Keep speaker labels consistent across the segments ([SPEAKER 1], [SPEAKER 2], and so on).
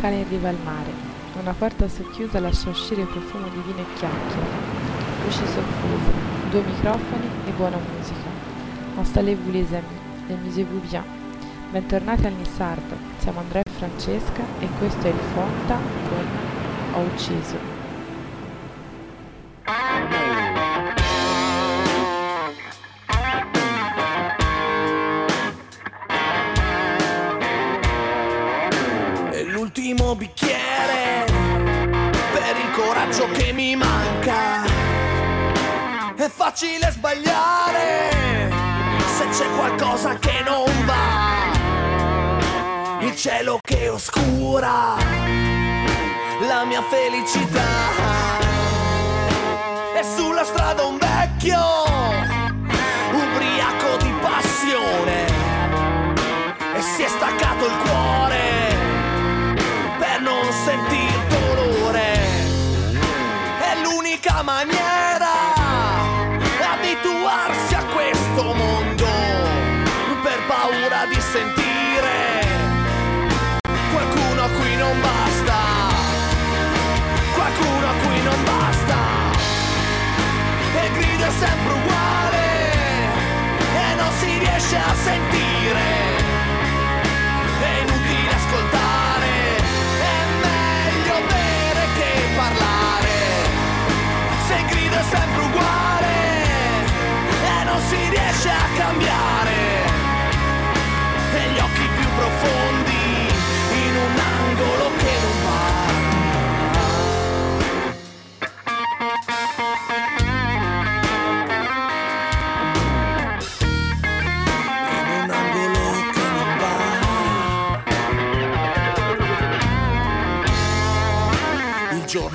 [SPEAKER 1] locale in riva al mare. Una porta socchiusa lascia uscire profumo di vino e chiacchiere. Luci soffuse, due microfoni e buona musica. Installez-vous les amis, amusez-vous bien. Bentornati al Nissardo, siamo Andrea e Francesca e questo è il Fonta con Ho ucciso.
[SPEAKER 2] Facile sbagliare se c'è qualcosa che non va. Il cielo che oscura la mia felicità. E sulla strada un vecchio, Qualcuno a non basta. E è sempre uguale e non si riesce a sentire. È inutile ascoltare, è meglio bere che parlare. Se grido è sempre uguale e non si riesce a cambiare. E gli occhi più profondi in un angolo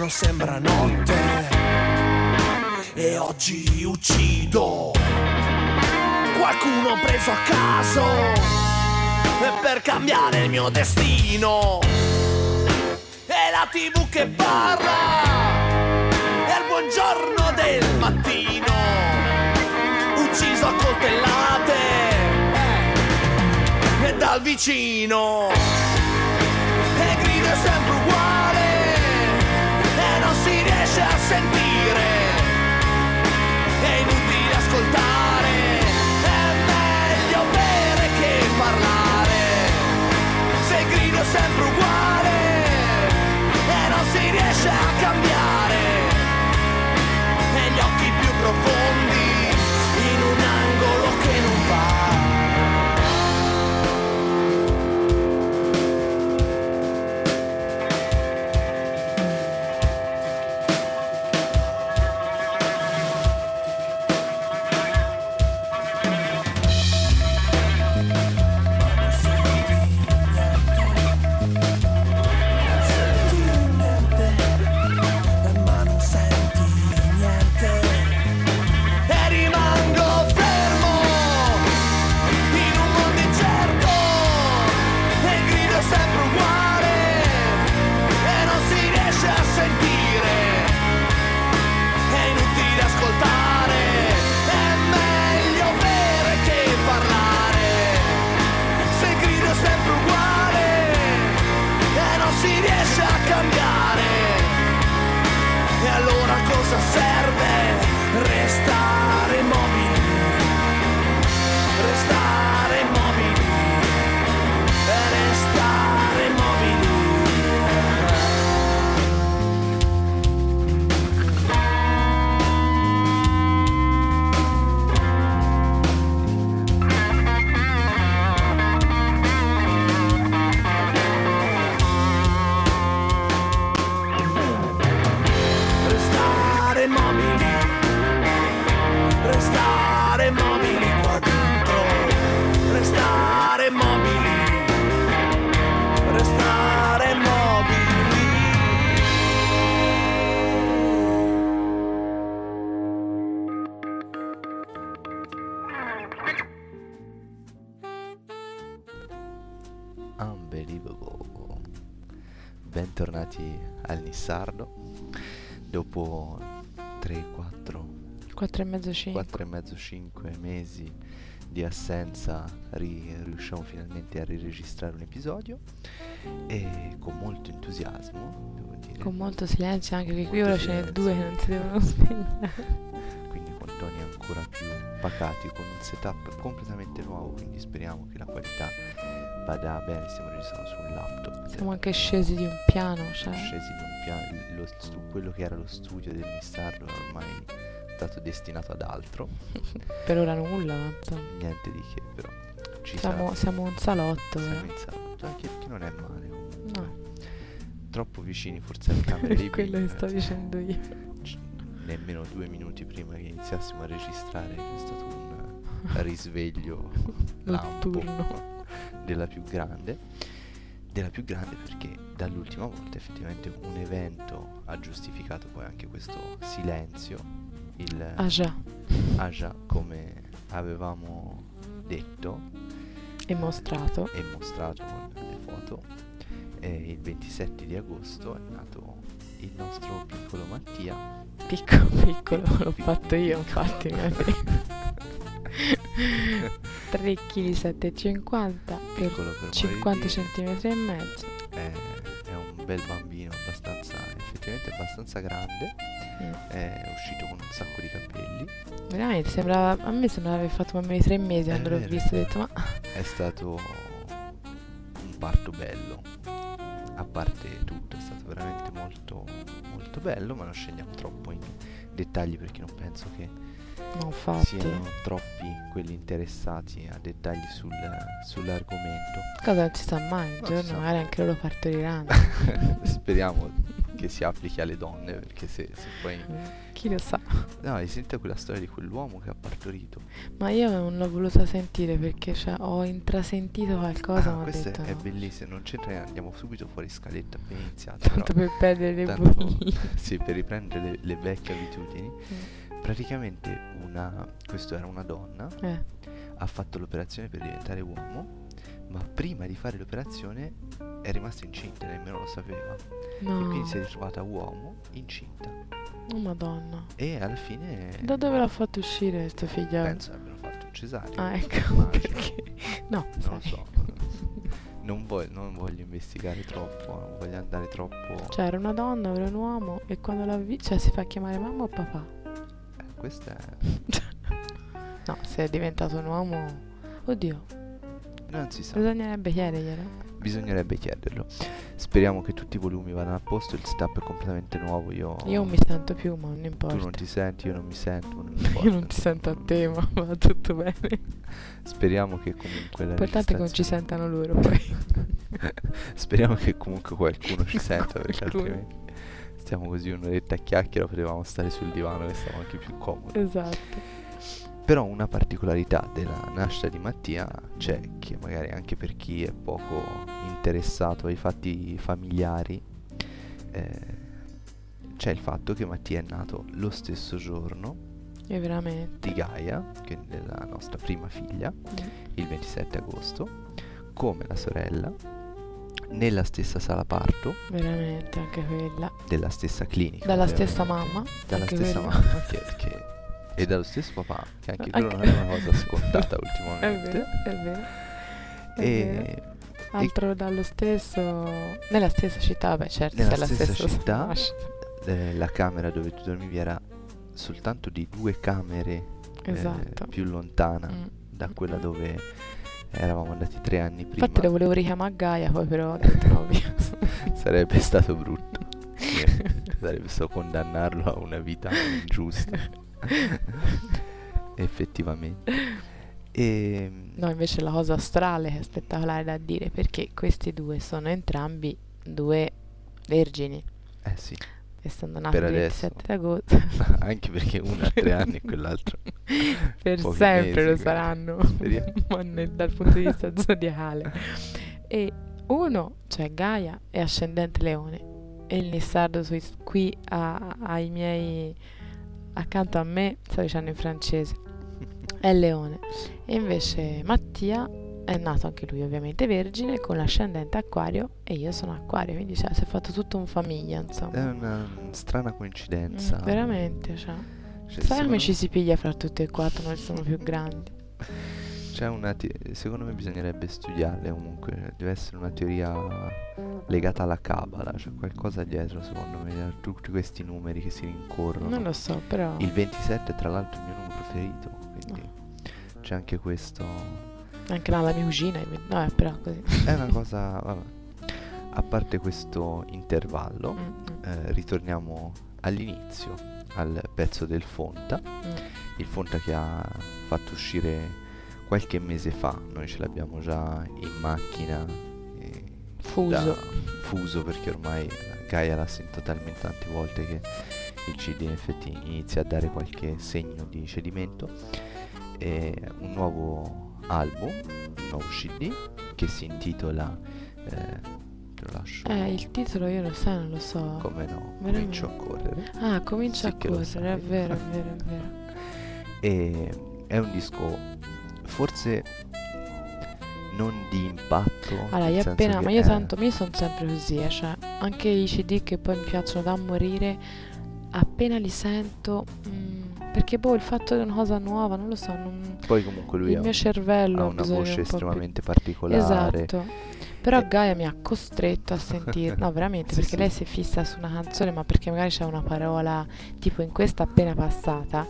[SPEAKER 2] giorno sembra notte e oggi uccido qualcuno preso a caso per cambiare il mio destino. E la tv che parla è il buongiorno del mattino, ucciso a coltellate e dal vicino. E grido sempre uguale sentire. È inutile ascoltare, è meglio bere che parlare. Se grido è sempre uguale e non si riesce a cambiare. E gli occhi più profondi
[SPEAKER 3] Dopo 3, 4,
[SPEAKER 1] 4 e mezzo 5.
[SPEAKER 3] 4 e mezzo, 5 mesi di assenza ri- riusciamo finalmente a riregistrare un episodio e con molto entusiasmo, devo dire.
[SPEAKER 1] Con molto silenzio, anche che qui ora ce ne due che non si devono spegnere.
[SPEAKER 3] quindi con toni ancora più pacati, con un setup completamente nuovo, quindi speriamo che la qualità vada bene, stiamo registrando su un laptop.
[SPEAKER 1] Siamo anche scesi di un piano, cioè.
[SPEAKER 3] scesi di un piano, lo stu- quello che era lo studio del Nissardo è ormai stato destinato ad altro,
[SPEAKER 1] Per ora nulla, insomma.
[SPEAKER 3] niente di che però ci
[SPEAKER 1] Siamo,
[SPEAKER 3] sarà.
[SPEAKER 1] siamo un salotto,
[SPEAKER 3] Siamo
[SPEAKER 1] eh.
[SPEAKER 3] in salotto, anche che non è male comunque.
[SPEAKER 1] No,
[SPEAKER 3] Troppo vicini forse alle camere dei
[SPEAKER 1] quello che sto dicendo io.
[SPEAKER 3] c- Nemmeno due minuti prima che iniziassimo a registrare c'è stato un risveglio lampo della più grande. Della più grande perché dall'ultima volta effettivamente un evento ha giustificato poi anche questo silenzio. Il
[SPEAKER 1] Ah già,
[SPEAKER 3] Aja, come avevamo detto
[SPEAKER 1] è mostrato.
[SPEAKER 3] e mostrato con le foto, eh, il 27 di agosto è nato il nostro piccolo Mattia.
[SPEAKER 1] Piccolo, piccolo, l'ho
[SPEAKER 3] Piccolo,
[SPEAKER 1] fatto io, infatti. mi 3 kg 750 per
[SPEAKER 3] Piccolo per
[SPEAKER 1] 50
[SPEAKER 3] morire di
[SPEAKER 1] cm e mezzo.
[SPEAKER 3] è, è un bel bambino abbastanza effettivamente abbastanza grande.
[SPEAKER 1] Mm.
[SPEAKER 3] è uscito con un sacco di capelli.
[SPEAKER 1] Veramente sembrava, a me sembrava aver fatto bambino di 3 mesi quando l'ho visto ho detto ma
[SPEAKER 3] è stato un parto bello. A parte tutto è stato veramente molto molto bello ma non scendiamo troppo in dettagli perché non penso che
[SPEAKER 1] non fatti.
[SPEAKER 3] siano troppi quelli interessati a dettagli sul- sull'argomento
[SPEAKER 1] Cosa non si sa mai, un giorno
[SPEAKER 3] sa.
[SPEAKER 1] magari anche loro partoriranno.
[SPEAKER 3] speriamo che si applichi alle donne perché se, se poi
[SPEAKER 1] Chi lo sa.
[SPEAKER 3] no hai sentito quella storia di quell'uomo che ha partorito
[SPEAKER 1] Ma io non l'ho voluta sentire perché cioè, ho intrasentito qualcosa,
[SPEAKER 3] Ah,
[SPEAKER 1] ma
[SPEAKER 3] questo
[SPEAKER 1] detto
[SPEAKER 3] è,
[SPEAKER 1] no.
[SPEAKER 3] bellissimo, non c'entra niente, andiamo subito fuori scaletta appena iniziato.
[SPEAKER 1] Tanto
[SPEAKER 3] però,
[SPEAKER 1] per perdere le
[SPEAKER 3] tanto- sì, per riprendere le, le vecchie abitudini.
[SPEAKER 1] Mm.
[SPEAKER 3] Praticamente una, questo era una donna,
[SPEAKER 1] Eh,
[SPEAKER 3] ha fatto l'operazione per diventare uomo, ma prima di fare l'operazione è rimasta incinta, nemmeno lo sapeva. E
[SPEAKER 1] no.
[SPEAKER 3] quindi si è ritrovata uomo incinta.
[SPEAKER 1] Oh madonna.
[SPEAKER 3] E alla fine
[SPEAKER 1] Da dove l'ha fatto uscire questo figlio?
[SPEAKER 3] penso abbiano fatto un cesareo.
[SPEAKER 1] Ah, ecco, perché... No,
[SPEAKER 3] Non lo
[SPEAKER 1] sai.
[SPEAKER 3] so. Non voglio, non voglio investigare troppo, non voglio andare troppo.
[SPEAKER 1] Cioè, era una donna, era un uomo e quando l'ha vista... Cioè, si fa chiamare mamma o papà?
[SPEAKER 3] Questo è.
[SPEAKER 1] No, se è diventato un uomo... Oddio,
[SPEAKER 3] Non si sa.
[SPEAKER 1] bisognerebbe chiederglielo.
[SPEAKER 3] Bisognerebbe chiederlo. Speriamo che tutti i volumi vadano a posto. Il setup è completamente nuovo. Io,
[SPEAKER 1] Io non mi sento più, ma non importa.
[SPEAKER 3] Tu non ti senti, io non mi sento. Non
[SPEAKER 1] Io non ti sento a te, ma va tutto bene.
[SPEAKER 3] Speriamo che comunque la
[SPEAKER 1] L'importante è che non ci sentano loro poi.
[SPEAKER 3] Speriamo che comunque qualcuno ci senta perché altrimenti stiamo così un'oretta a chiacchiera. Potevamo stare sul divano che stiamo anche più comodi.
[SPEAKER 1] esatto.
[SPEAKER 3] Però una particolarità della nascita di Mattia c'è che magari anche per chi è poco interessato ai fatti familiari eh, c'è il fatto che Mattia è nato lo stesso giorno
[SPEAKER 1] veramente.
[SPEAKER 3] di Gaia, che è la nostra prima figlia,
[SPEAKER 1] Mm.
[SPEAKER 3] il 27 agosto, come la sorella, nella stessa sala parto,
[SPEAKER 1] Veramente, anche quella.
[SPEAKER 3] della stessa clinica.
[SPEAKER 1] Dalla stessa mamma.
[SPEAKER 3] Dalla stessa
[SPEAKER 1] quella.
[SPEAKER 3] mamma che, che- e dallo stesso papà, che anche quello non è una cosa scontata
[SPEAKER 1] È
[SPEAKER 3] ultimamente.
[SPEAKER 1] vero, è vero. È
[SPEAKER 3] E
[SPEAKER 1] vero. Altro dallo stesso... Nella stessa città, vabbè certo,
[SPEAKER 3] Nella
[SPEAKER 1] è
[SPEAKER 3] stessa
[SPEAKER 1] stessa
[SPEAKER 3] città. eh, la camera dove tu dormivi era soltanto di due camere eh,
[SPEAKER 1] Esatto.
[SPEAKER 3] più lontana
[SPEAKER 1] Mm.
[SPEAKER 3] da quella dove eravamo andati tre anni prima.
[SPEAKER 1] Infatti lo volevo richiamare Gaia, poi però ho detto no, via.
[SPEAKER 3] Sarebbe stato brutto. Sarebbe stato condannarlo a una vita ingiusta. Effettivamente. E
[SPEAKER 1] No, invece la cosa astrale è spettacolare da dire perché questi due sono entrambi due vergini.
[SPEAKER 3] eh sì,
[SPEAKER 1] Essendo nati il
[SPEAKER 3] Per adesso.
[SPEAKER 1] 27 agosto,
[SPEAKER 3] anche perché uno ha tre anni e quell'altro
[SPEAKER 1] per
[SPEAKER 3] pochi
[SPEAKER 1] sempre
[SPEAKER 3] mesi,
[SPEAKER 1] lo saranno, ma nel- dal punto di vista zodiacale. E uno, cioè Gaia, è ascendente leone e il Nissardo sui- qui a- ai miei accanto a me, sto dicendo in francese, è leone. E invece Mattia è nato anche lui ovviamente vergine con l'ascendente acquario e io sono acquario, quindi cioè, si è fatto tutto un famiglia, insomma.
[SPEAKER 3] È una strana coincidenza.
[SPEAKER 1] Mm, veramente, cioè.
[SPEAKER 3] Cioè,
[SPEAKER 1] Sai come ci si piglia fra tutti e quattro, noi siamo più grandi.
[SPEAKER 3] c'è una te- secondo me bisognerebbe studiarle comunque, deve essere una teoria legata alla cabala, c'è qualcosa dietro secondo me, a tutti questi numeri che si rincorrono.
[SPEAKER 1] Non lo so, però...
[SPEAKER 3] Il 27 è tra l'altro il mio numero preferito, quindi c'è anche questo...
[SPEAKER 1] Anche là la mia cugina, vabbè, però così.
[SPEAKER 3] È una cosa... vabbè. A parte questo intervallo,
[SPEAKER 1] Mm, mm,
[SPEAKER 3] eh, ritorniamo all'inizio, al pezzo del Fonta.
[SPEAKER 1] mm.
[SPEAKER 3] il Fonta che ha fatto uscire qualche mese fa, noi ce l'abbiamo già in macchina. eh,
[SPEAKER 1] Fuso.
[SPEAKER 3] fuso perché ormai Gaia l'ha sentito talmente tante volte che il CD in effetti inizia a dare qualche segno di cedimento. E un nuovo album, nuovo CD che si intitola... eh, te lo lascio.
[SPEAKER 1] Eh, il titolo io lo sai, non lo so.
[SPEAKER 3] Come no,
[SPEAKER 1] Veramente.
[SPEAKER 3] comincio a correre.
[SPEAKER 1] Ah, comincia
[SPEAKER 3] Sì
[SPEAKER 1] a correre, è vero, è vero, è vero.
[SPEAKER 3] E è un disco forse non di impatto.
[SPEAKER 1] Allora, io appena, ma io tanto, io sono sempre così, eh, cioè, anche i CD che poi mi piacciono da morire, appena li sento, mm, perché poi il fatto è una cosa nuova, non lo so, non-
[SPEAKER 3] Poi comunque lui
[SPEAKER 1] il
[SPEAKER 3] ha,
[SPEAKER 1] mio cervello
[SPEAKER 3] ha una voce
[SPEAKER 1] un po' più-
[SPEAKER 3] estremamente particolare.
[SPEAKER 1] Esatto. Però
[SPEAKER 3] E-
[SPEAKER 1] Gaia mi ha costretto a sentire, no veramente,
[SPEAKER 3] Sì,
[SPEAKER 1] perché
[SPEAKER 3] sì.
[SPEAKER 1] lei si fissa su una canzone, ma perché magari c'è una parola, tipo in questa appena passata,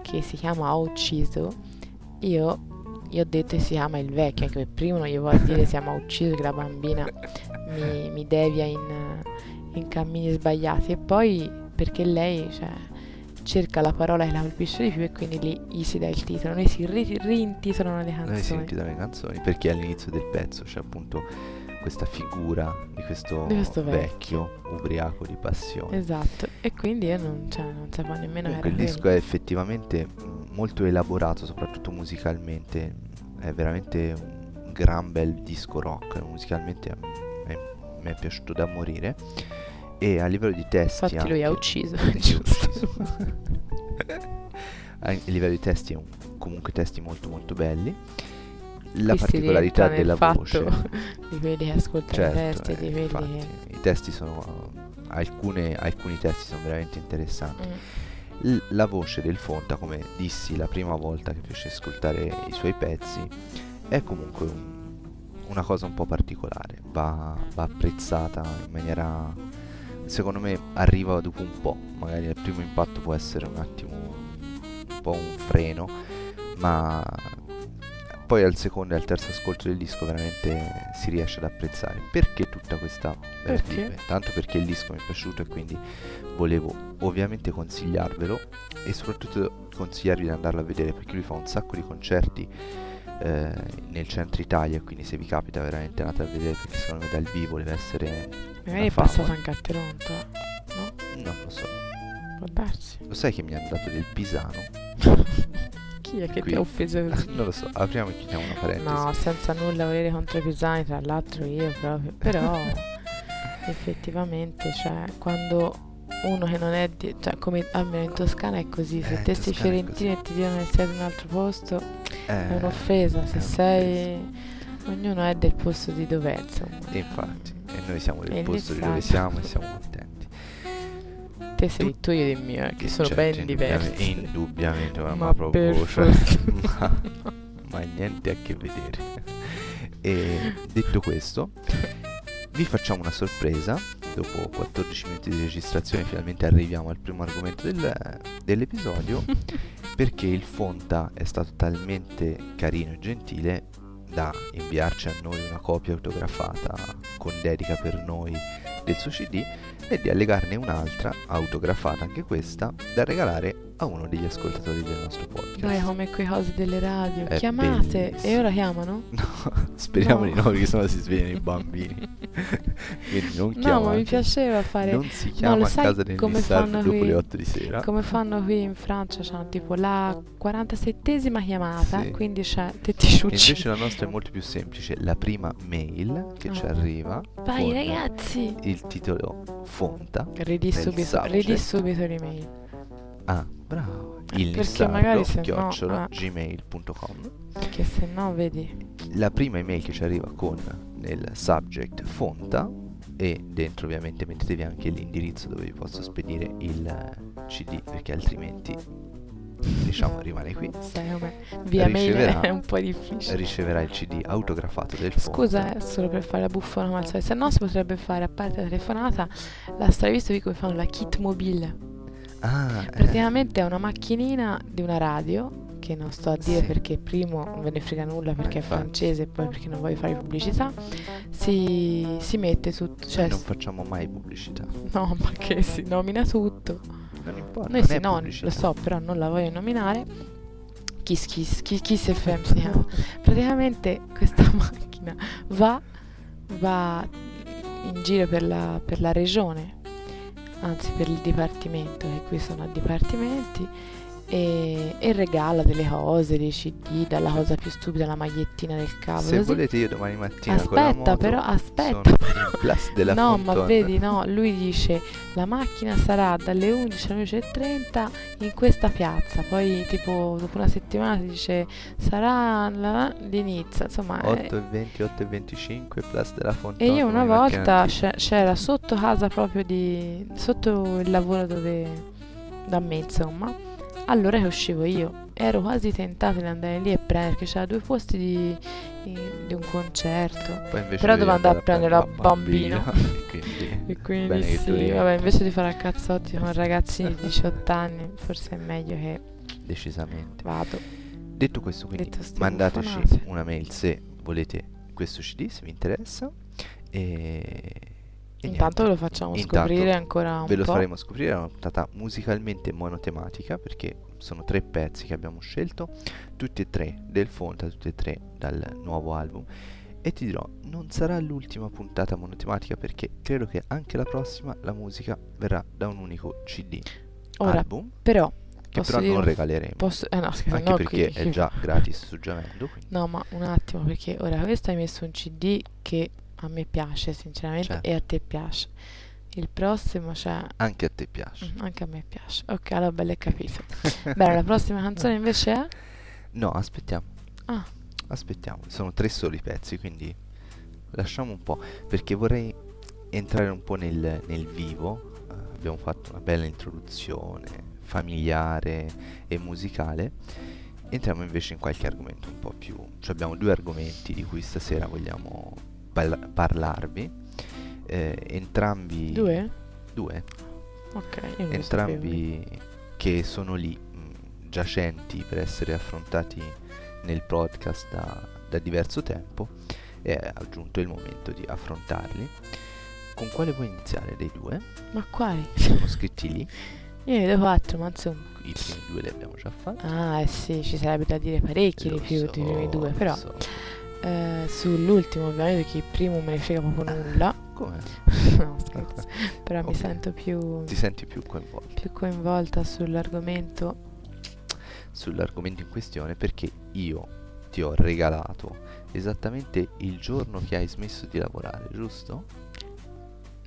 [SPEAKER 1] che si chiama Ho ucciso, io, io ho detto che si chiama il vecchio, anche per primo non gli voglio dire si chiama ucciso, che la bambina mi, mi devia in, in cammini sbagliati, e poi perché lei, cioè, cerca la parola che la colpisce di più e quindi lì gli si dà il titolo, noi si ri- rintitolano le
[SPEAKER 3] Noi si
[SPEAKER 1] canzoni.
[SPEAKER 3] intitola le canzoni perché all'inizio del pezzo c'è appunto questa figura di questo,
[SPEAKER 1] Di questo
[SPEAKER 3] vecchio ubriaco di passione.
[SPEAKER 1] Esatto, e quindi io non, cioè, non sapevo nemmeno
[SPEAKER 3] Comunque
[SPEAKER 1] che
[SPEAKER 3] il disco è effettivamente molto elaborato, soprattutto musicalmente. È veramente un gran bel disco rock. Musicalmente mi è piaciuto da morire. E a livello di testi.
[SPEAKER 1] Infatti lui ha
[SPEAKER 3] anche-
[SPEAKER 1] ucciso, giusto.
[SPEAKER 3] a livello di testi, un- comunque testi molto molto belli. La
[SPEAKER 1] Qui
[SPEAKER 3] particolarità della voce.
[SPEAKER 1] di quelli che ascoltano
[SPEAKER 3] Certo,
[SPEAKER 1] i testi,
[SPEAKER 3] eh, infatti, i testi sono alcune- alcuni testi sono veramente interessanti.
[SPEAKER 1] Mm.
[SPEAKER 3] La voce del Fonta, come dissi la prima volta che feci ascoltare i suoi pezzi, è comunque un- una cosa un po' particolare, va, va apprezzata in maniera, secondo me arriva dopo un po', magari al primo impatto può essere un attimo un po' un freno, ma poi al secondo e al terzo ascolto del disco veramente si riesce ad apprezzare. Perché tutta questa
[SPEAKER 1] Perché?
[SPEAKER 3] Tanto perché il disco mi è piaciuto e quindi volevo ovviamente consigliarvelo e soprattutto consigliarvi di andarlo a vedere perché lui fa un sacco di concerti eh, nel centro Italia quindi se vi capita veramente andate a vedere perché secondo me dal vivo deve essere
[SPEAKER 1] Magari è passato anche a Toronto, no?
[SPEAKER 3] non lo so
[SPEAKER 1] Può darsi.
[SPEAKER 3] lo sai che mi hanno dato del Pisano
[SPEAKER 1] Chi è che
[SPEAKER 3] Qui.
[SPEAKER 1] ti ha offeso così?
[SPEAKER 3] non lo so apriamo e chiudiamo una parentesi
[SPEAKER 1] No, senza nulla volere contro i pisani, tra l'altro io proprio. Però effettivamente, cioè, quando uno che non è di, cioè come almeno in Toscana è così, se
[SPEAKER 3] Eh, in
[SPEAKER 1] te sei fiorentino e ti dicono che sei di un altro posto,
[SPEAKER 3] Eh,
[SPEAKER 1] un'offesa. Se sei ognuno è del posto di dove è, insomma.
[SPEAKER 3] infatti e noi siamo del
[SPEAKER 1] E
[SPEAKER 3] posto di dove siamo e siamo contenti
[SPEAKER 1] Te sei
[SPEAKER 3] Tu-
[SPEAKER 1] il tuo io il mio, eh, che sono
[SPEAKER 3] Certo,
[SPEAKER 1] ben diversi.
[SPEAKER 3] Indubbiamente, ma,
[SPEAKER 1] Ma
[SPEAKER 3] proprio cioè, ma, ma niente a che vedere. E detto questo, vi facciamo una sorpresa. Dopo 14 minuti di registrazione, finalmente arriviamo al primo argomento del- dell'episodio. perché il Fonta è stato talmente carino e gentile da inviarci a noi una copia autografata con dedica per noi del suo CD e di allegarne un'altra autografata anche questa da regalare a uno degli ascoltatori del nostro podcast.
[SPEAKER 1] Dai, come quei cose delle radio.
[SPEAKER 3] È
[SPEAKER 1] Chiamate
[SPEAKER 3] bellissimo.
[SPEAKER 1] e ora chiamano?
[SPEAKER 3] No, speriamo
[SPEAKER 1] No.
[SPEAKER 3] di no perché sennò si svegliano i bambini. Quindi non
[SPEAKER 1] No,
[SPEAKER 3] chiamate.
[SPEAKER 1] ma mi piaceva fare
[SPEAKER 3] Non si
[SPEAKER 1] No,
[SPEAKER 3] chiama
[SPEAKER 1] lo
[SPEAKER 3] a casa del
[SPEAKER 1] fanno
[SPEAKER 3] dopo
[SPEAKER 1] qui?
[SPEAKER 3] le 8 di sera.
[SPEAKER 1] come fanno qui in Francia, c'hanno tipo la 47esima chiamata,
[SPEAKER 3] Sì.
[SPEAKER 1] quindi c'è te ti
[SPEAKER 3] E
[SPEAKER 1] sciucci.
[SPEAKER 3] invece la nostra è molto più semplice. La prima mail che ci
[SPEAKER 1] Ah.
[SPEAKER 3] arriva
[SPEAKER 1] Vai ragazzi.
[SPEAKER 3] il titolo Fonta.
[SPEAKER 1] Ridi subito, subito l'email.
[SPEAKER 3] Ah, bravo.
[SPEAKER 1] Eh,
[SPEAKER 3] Il
[SPEAKER 1] perché magari se no-
[SPEAKER 3] chiocciola,
[SPEAKER 1] ah.
[SPEAKER 3] gmail.com.
[SPEAKER 1] Che se no, vedi.
[SPEAKER 3] La prima email che ci arriva con nel subject Fonta e dentro ovviamente mettetevi anche l'indirizzo dove vi posso spedire il eh, CD perché altrimenti diciamo rimane qui.
[SPEAKER 1] Sai come via mail
[SPEAKER 3] Riceverà-
[SPEAKER 1] è un po' difficile.
[SPEAKER 3] Riceverà il CD autografato del fondo.
[SPEAKER 1] Scusa, è solo per fare la buffona solito. Se no si potrebbe fare, a parte la telefonata, la stai visto qui come fanno la kit mobile.
[SPEAKER 3] Ah, eh,
[SPEAKER 1] Praticamente è una macchinina di una radio che non sto a dire
[SPEAKER 3] Sì.
[SPEAKER 1] perché primo non ve ne frega nulla perché è francese e poi perché non voglio fare pubblicità. Si, si mette tutto, cioè
[SPEAKER 3] noi non facciamo mai pubblicità.
[SPEAKER 1] no, ma che si nomina tutto.
[SPEAKER 3] Non importa.
[SPEAKER 1] Noi
[SPEAKER 3] non
[SPEAKER 1] sì, no, lo so, però non la voglio nominare. Kiss Kiss, Kiss, Kiss FM si chiama. Praticamente questa macchina va, va in giro per la, per la regione, anzi per il dipartimento, che qui sono a dipartimenti, e, e regala delle cose, dei CD, dalla cosa più stupida, la magliettina del cavolo.
[SPEAKER 3] Se
[SPEAKER 1] così.
[SPEAKER 3] volete io domani mattina
[SPEAKER 1] Aspetta, però, aspetta, però. no, ma vedi, no, lui dice la macchina sarà dalle 11 alle 11.30 in questa piazza, poi tipo dopo una settimana ti dice sarà la- l'inizio, insomma. eh,
[SPEAKER 3] 8 e 20, 8 e 25, Place della
[SPEAKER 1] e
[SPEAKER 3] Fontaine.
[SPEAKER 1] io una volta c'era sotto casa proprio di... sotto il lavoro dove... da me insomma. Allora che uscivo io. Ero quasi tentata di andare lì e prendere perché c'era due posti di, di- di un concerto. Però
[SPEAKER 3] devi
[SPEAKER 1] devo andare a prendere la
[SPEAKER 3] bambina, e quindi
[SPEAKER 1] E quindi sì, vabbè, invece di fare a cazzotti con ragazzini di 18 anni, forse è meglio che
[SPEAKER 3] decisamente.
[SPEAKER 1] vado.
[SPEAKER 3] Detto questo, quindi
[SPEAKER 1] Detto
[SPEAKER 3] mandateci una mail se volete questo CD, se vi interessa. E
[SPEAKER 1] Intanto ve
[SPEAKER 3] niente.
[SPEAKER 1] lo facciamo
[SPEAKER 3] Intanto
[SPEAKER 1] scoprire ancora un
[SPEAKER 3] Ve lo
[SPEAKER 1] po'.
[SPEAKER 3] faremo scoprire, è una puntata musicalmente monotematica perché sono tre pezzi che abbiamo scelto, tutti e tre del Fonta, tutti e tre dal nuovo album. E ti dirò, non sarà l'ultima puntata monotematica perché credo che anche la prossima la musica verrà da un unico CD
[SPEAKER 1] Ora,
[SPEAKER 3] album
[SPEAKER 1] però,
[SPEAKER 3] che però non regaleremo.
[SPEAKER 1] posso... Eh no, scherzo,
[SPEAKER 3] anche
[SPEAKER 1] no,
[SPEAKER 3] perché
[SPEAKER 1] qui-
[SPEAKER 3] è già gratis su Giamendo,
[SPEAKER 1] No, ma un attimo, perché ora questo hai messo un CD che a me piace, sinceramente,
[SPEAKER 3] Certo.
[SPEAKER 1] e a te piace. Il prossimo, cioè...
[SPEAKER 3] anche a te piace.
[SPEAKER 1] mm, Anche a me piace. Ok, allora bello è capito. Bene, la prossima canzone invece è...
[SPEAKER 3] No, aspettiamo.
[SPEAKER 1] Ah.
[SPEAKER 3] Aspettiamo, sono tre soli pezzi, quindi lasciamo un po', perché vorrei entrare un po' nel, nel vivo. Eh, abbiamo fatto una bella introduzione familiare e musicale. Entriamo invece in qualche argomento un po' più... Cioè abbiamo due argomenti di cui stasera vogliamo pal- parlarvi. Eh, entrambi...
[SPEAKER 1] Due?
[SPEAKER 3] Due
[SPEAKER 1] Ok,
[SPEAKER 3] entrambi che sono lì mh, giacenti per essere affrontati nel podcast da, da diverso tempo è aggiunto il momento di affrontarli con quale vuoi iniziare dei due?
[SPEAKER 1] Ma quali?
[SPEAKER 3] sono scritti lì
[SPEAKER 1] Io ne do quattro, ma insomma...
[SPEAKER 3] i primi due li abbiamo già fatti
[SPEAKER 1] Ah, eh sì, ci sarebbe da dire parecchi di
[SPEAKER 3] Lo
[SPEAKER 1] più
[SPEAKER 3] so,
[SPEAKER 1] dei primi due, però
[SPEAKER 3] so.
[SPEAKER 1] Eh, sull'ultimo ovviamente perché il primo me ne frega proprio nulla.
[SPEAKER 3] come?
[SPEAKER 1] no, scherzo. Però mi
[SPEAKER 3] Ok.
[SPEAKER 1] sento più,
[SPEAKER 3] ti senti più coinvolto
[SPEAKER 1] più coinvolta sull'argomento.
[SPEAKER 3] sull'argomento in questione perché io ti ho regalato esattamente il giorno che hai smesso di lavorare giusto?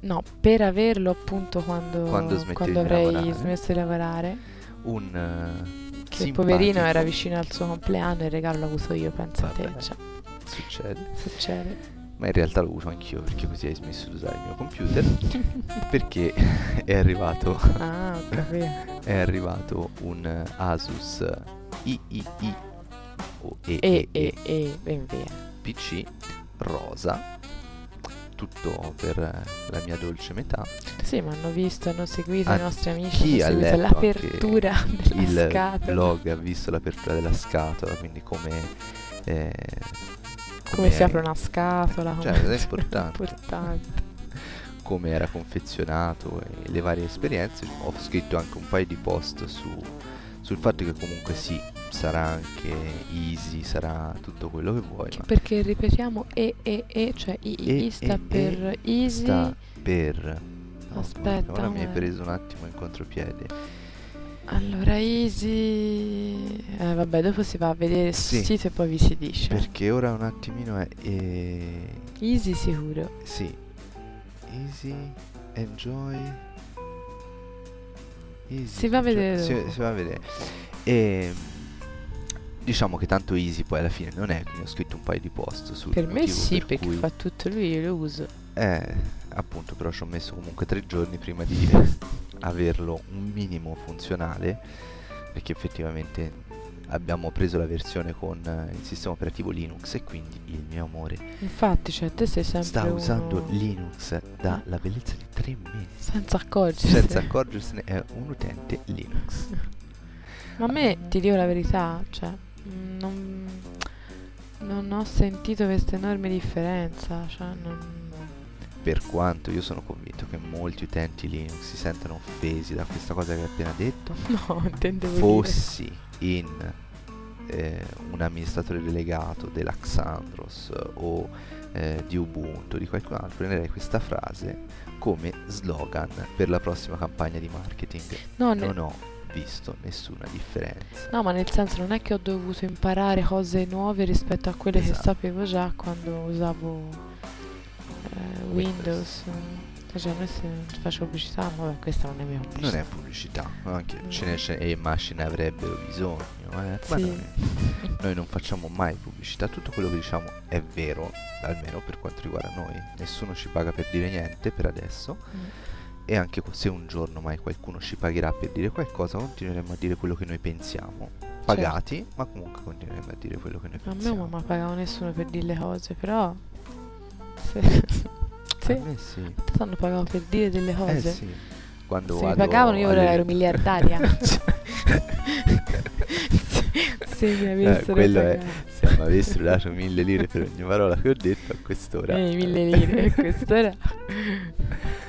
[SPEAKER 1] No, per averlo appunto quando,
[SPEAKER 3] Quando
[SPEAKER 1] quando avrei
[SPEAKER 3] lavorare.
[SPEAKER 1] smesso di lavorare.
[SPEAKER 3] un eh,
[SPEAKER 1] Che il poverino
[SPEAKER 3] simpatico-
[SPEAKER 1] era vicino al suo compleanno e il regalo l'ho avuto io, pensa a te.
[SPEAKER 3] Vabbè.
[SPEAKER 1] Cioè,
[SPEAKER 3] succede
[SPEAKER 1] succede.
[SPEAKER 3] ma in realtà l'ho avuto anch'io perché così hai smesso di usare il mio computer perché è arrivato
[SPEAKER 1] ah, ho capito.
[SPEAKER 3] è arrivato un Asus III o
[SPEAKER 1] E, e, e, ben via.
[SPEAKER 3] PC rosa tutto per la mia dolce metà
[SPEAKER 1] Sì, ma hanno visto, hanno seguito
[SPEAKER 3] Ah,
[SPEAKER 1] i nostri amici,
[SPEAKER 3] chi
[SPEAKER 1] hanno
[SPEAKER 3] ha
[SPEAKER 1] seguito
[SPEAKER 3] letto
[SPEAKER 1] l'apertura della
[SPEAKER 3] il
[SPEAKER 1] scatola.
[SPEAKER 3] blog ha visto l'apertura della scatola quindi come eh,
[SPEAKER 1] Come si apre una scatola.
[SPEAKER 3] Cioè, è importante.
[SPEAKER 1] importante.
[SPEAKER 3] come era confezionato e le varie esperienze. Ho scritto anche un paio di post su, sul fatto che comunque sì, sarà anche easy, sarà tutto quello che vuoi,
[SPEAKER 1] Perché ripetiamo E, E, E, cioè I,
[SPEAKER 3] E,
[SPEAKER 1] I sta
[SPEAKER 3] E,
[SPEAKER 1] per easy.
[SPEAKER 3] sta per... no,
[SPEAKER 1] Aspetta,
[SPEAKER 3] ora mi hai preso un attimo in contropiede.
[SPEAKER 1] Allora, easy. Eh, vabbè, dopo si va a vedere sul
[SPEAKER 3] Sì.
[SPEAKER 1] sito e poi vi si dice.
[SPEAKER 3] Perché ora un attimino è... eh,
[SPEAKER 1] Easy sicuro.
[SPEAKER 3] sì, easy, enjoy... Easy,
[SPEAKER 1] Si va a
[SPEAKER 3] enjoy-
[SPEAKER 1] vedere
[SPEAKER 3] Si,
[SPEAKER 1] dopo.
[SPEAKER 3] si va a vedere. E diciamo che tanto easy poi alla fine non è, quindi ho scritto un paio di post sul
[SPEAKER 1] Per me sì,
[SPEAKER 3] per
[SPEAKER 1] perché fa tutto lui, io lo uso.
[SPEAKER 3] Eh, appunto, però ci ho messo comunque tre giorni prima di averlo un minimo funzionale. perché effettivamente abbiamo preso la versione con eh, il sistema operativo Linux e quindi il mio amore
[SPEAKER 1] Infatti, cioè, te sei sempre
[SPEAKER 3] sta usando
[SPEAKER 1] uno-
[SPEAKER 3] Linux dalla bellezza di tre mesi.
[SPEAKER 1] senza accorgersi.
[SPEAKER 3] Senza accorgersene è un utente Linux.
[SPEAKER 1] Ma a me, ti dico la verità, cioè, non, non ho sentito questa enorme differenza, cioè, non...
[SPEAKER 3] Per quanto io sono convinto che molti utenti Linux si sentano offesi da questa cosa che hai appena detto,
[SPEAKER 1] No, intendevo
[SPEAKER 3] fossi in eh, un amministratore delegato dell'Axandros o eh, di Ubuntu o di qualcun altro, prenderei questa frase come slogan per la prossima campagna di marketing.
[SPEAKER 1] dire. No, ne-
[SPEAKER 3] Non ho visto nessuna differenza.
[SPEAKER 1] no, ma nel senso non è che ho dovuto imparare cose nuove rispetto a quelle che
[SPEAKER 3] Esatto.
[SPEAKER 1] sapevo già quando usavo eh, Windows. Cioè, noi se non faccio pubblicità, ma questa non è mia
[SPEAKER 3] Non
[SPEAKER 1] pubblicità.
[SPEAKER 3] è pubblicità, anche
[SPEAKER 1] No.
[SPEAKER 3] ce ne ce e immagine avrebbero bisogno, eh,
[SPEAKER 1] Sì.
[SPEAKER 3] noi, noi non facciamo mai pubblicità, tutto quello che diciamo è vero, almeno per quanto riguarda noi, nessuno ci paga per dire niente per adesso
[SPEAKER 1] Mm.
[SPEAKER 3] e anche se un giorno mai qualcuno ci pagherà per dire qualcosa, continueremo a dire quello che noi pensiamo, pagati, ma comunque continueremo a dire quello che noi
[SPEAKER 1] A me
[SPEAKER 3] pensiamo.
[SPEAKER 1] non mi ha pagato nessuno per dire le cose, però...
[SPEAKER 3] A
[SPEAKER 1] sì,
[SPEAKER 3] me sì.
[SPEAKER 1] ti hanno pagato per dire delle
[SPEAKER 3] Eh
[SPEAKER 1] cose.
[SPEAKER 3] sì. Quando
[SPEAKER 1] Se mi pagavano io
[SPEAKER 3] alle-
[SPEAKER 1] ero miliardaria. Se mi avessero
[SPEAKER 3] quello è-
[SPEAKER 1] pagato.
[SPEAKER 3] Se mi avessero dato mille lire per ogni parola che ho detto a quest'ora,
[SPEAKER 1] Eh, mille lire, e quest'ora...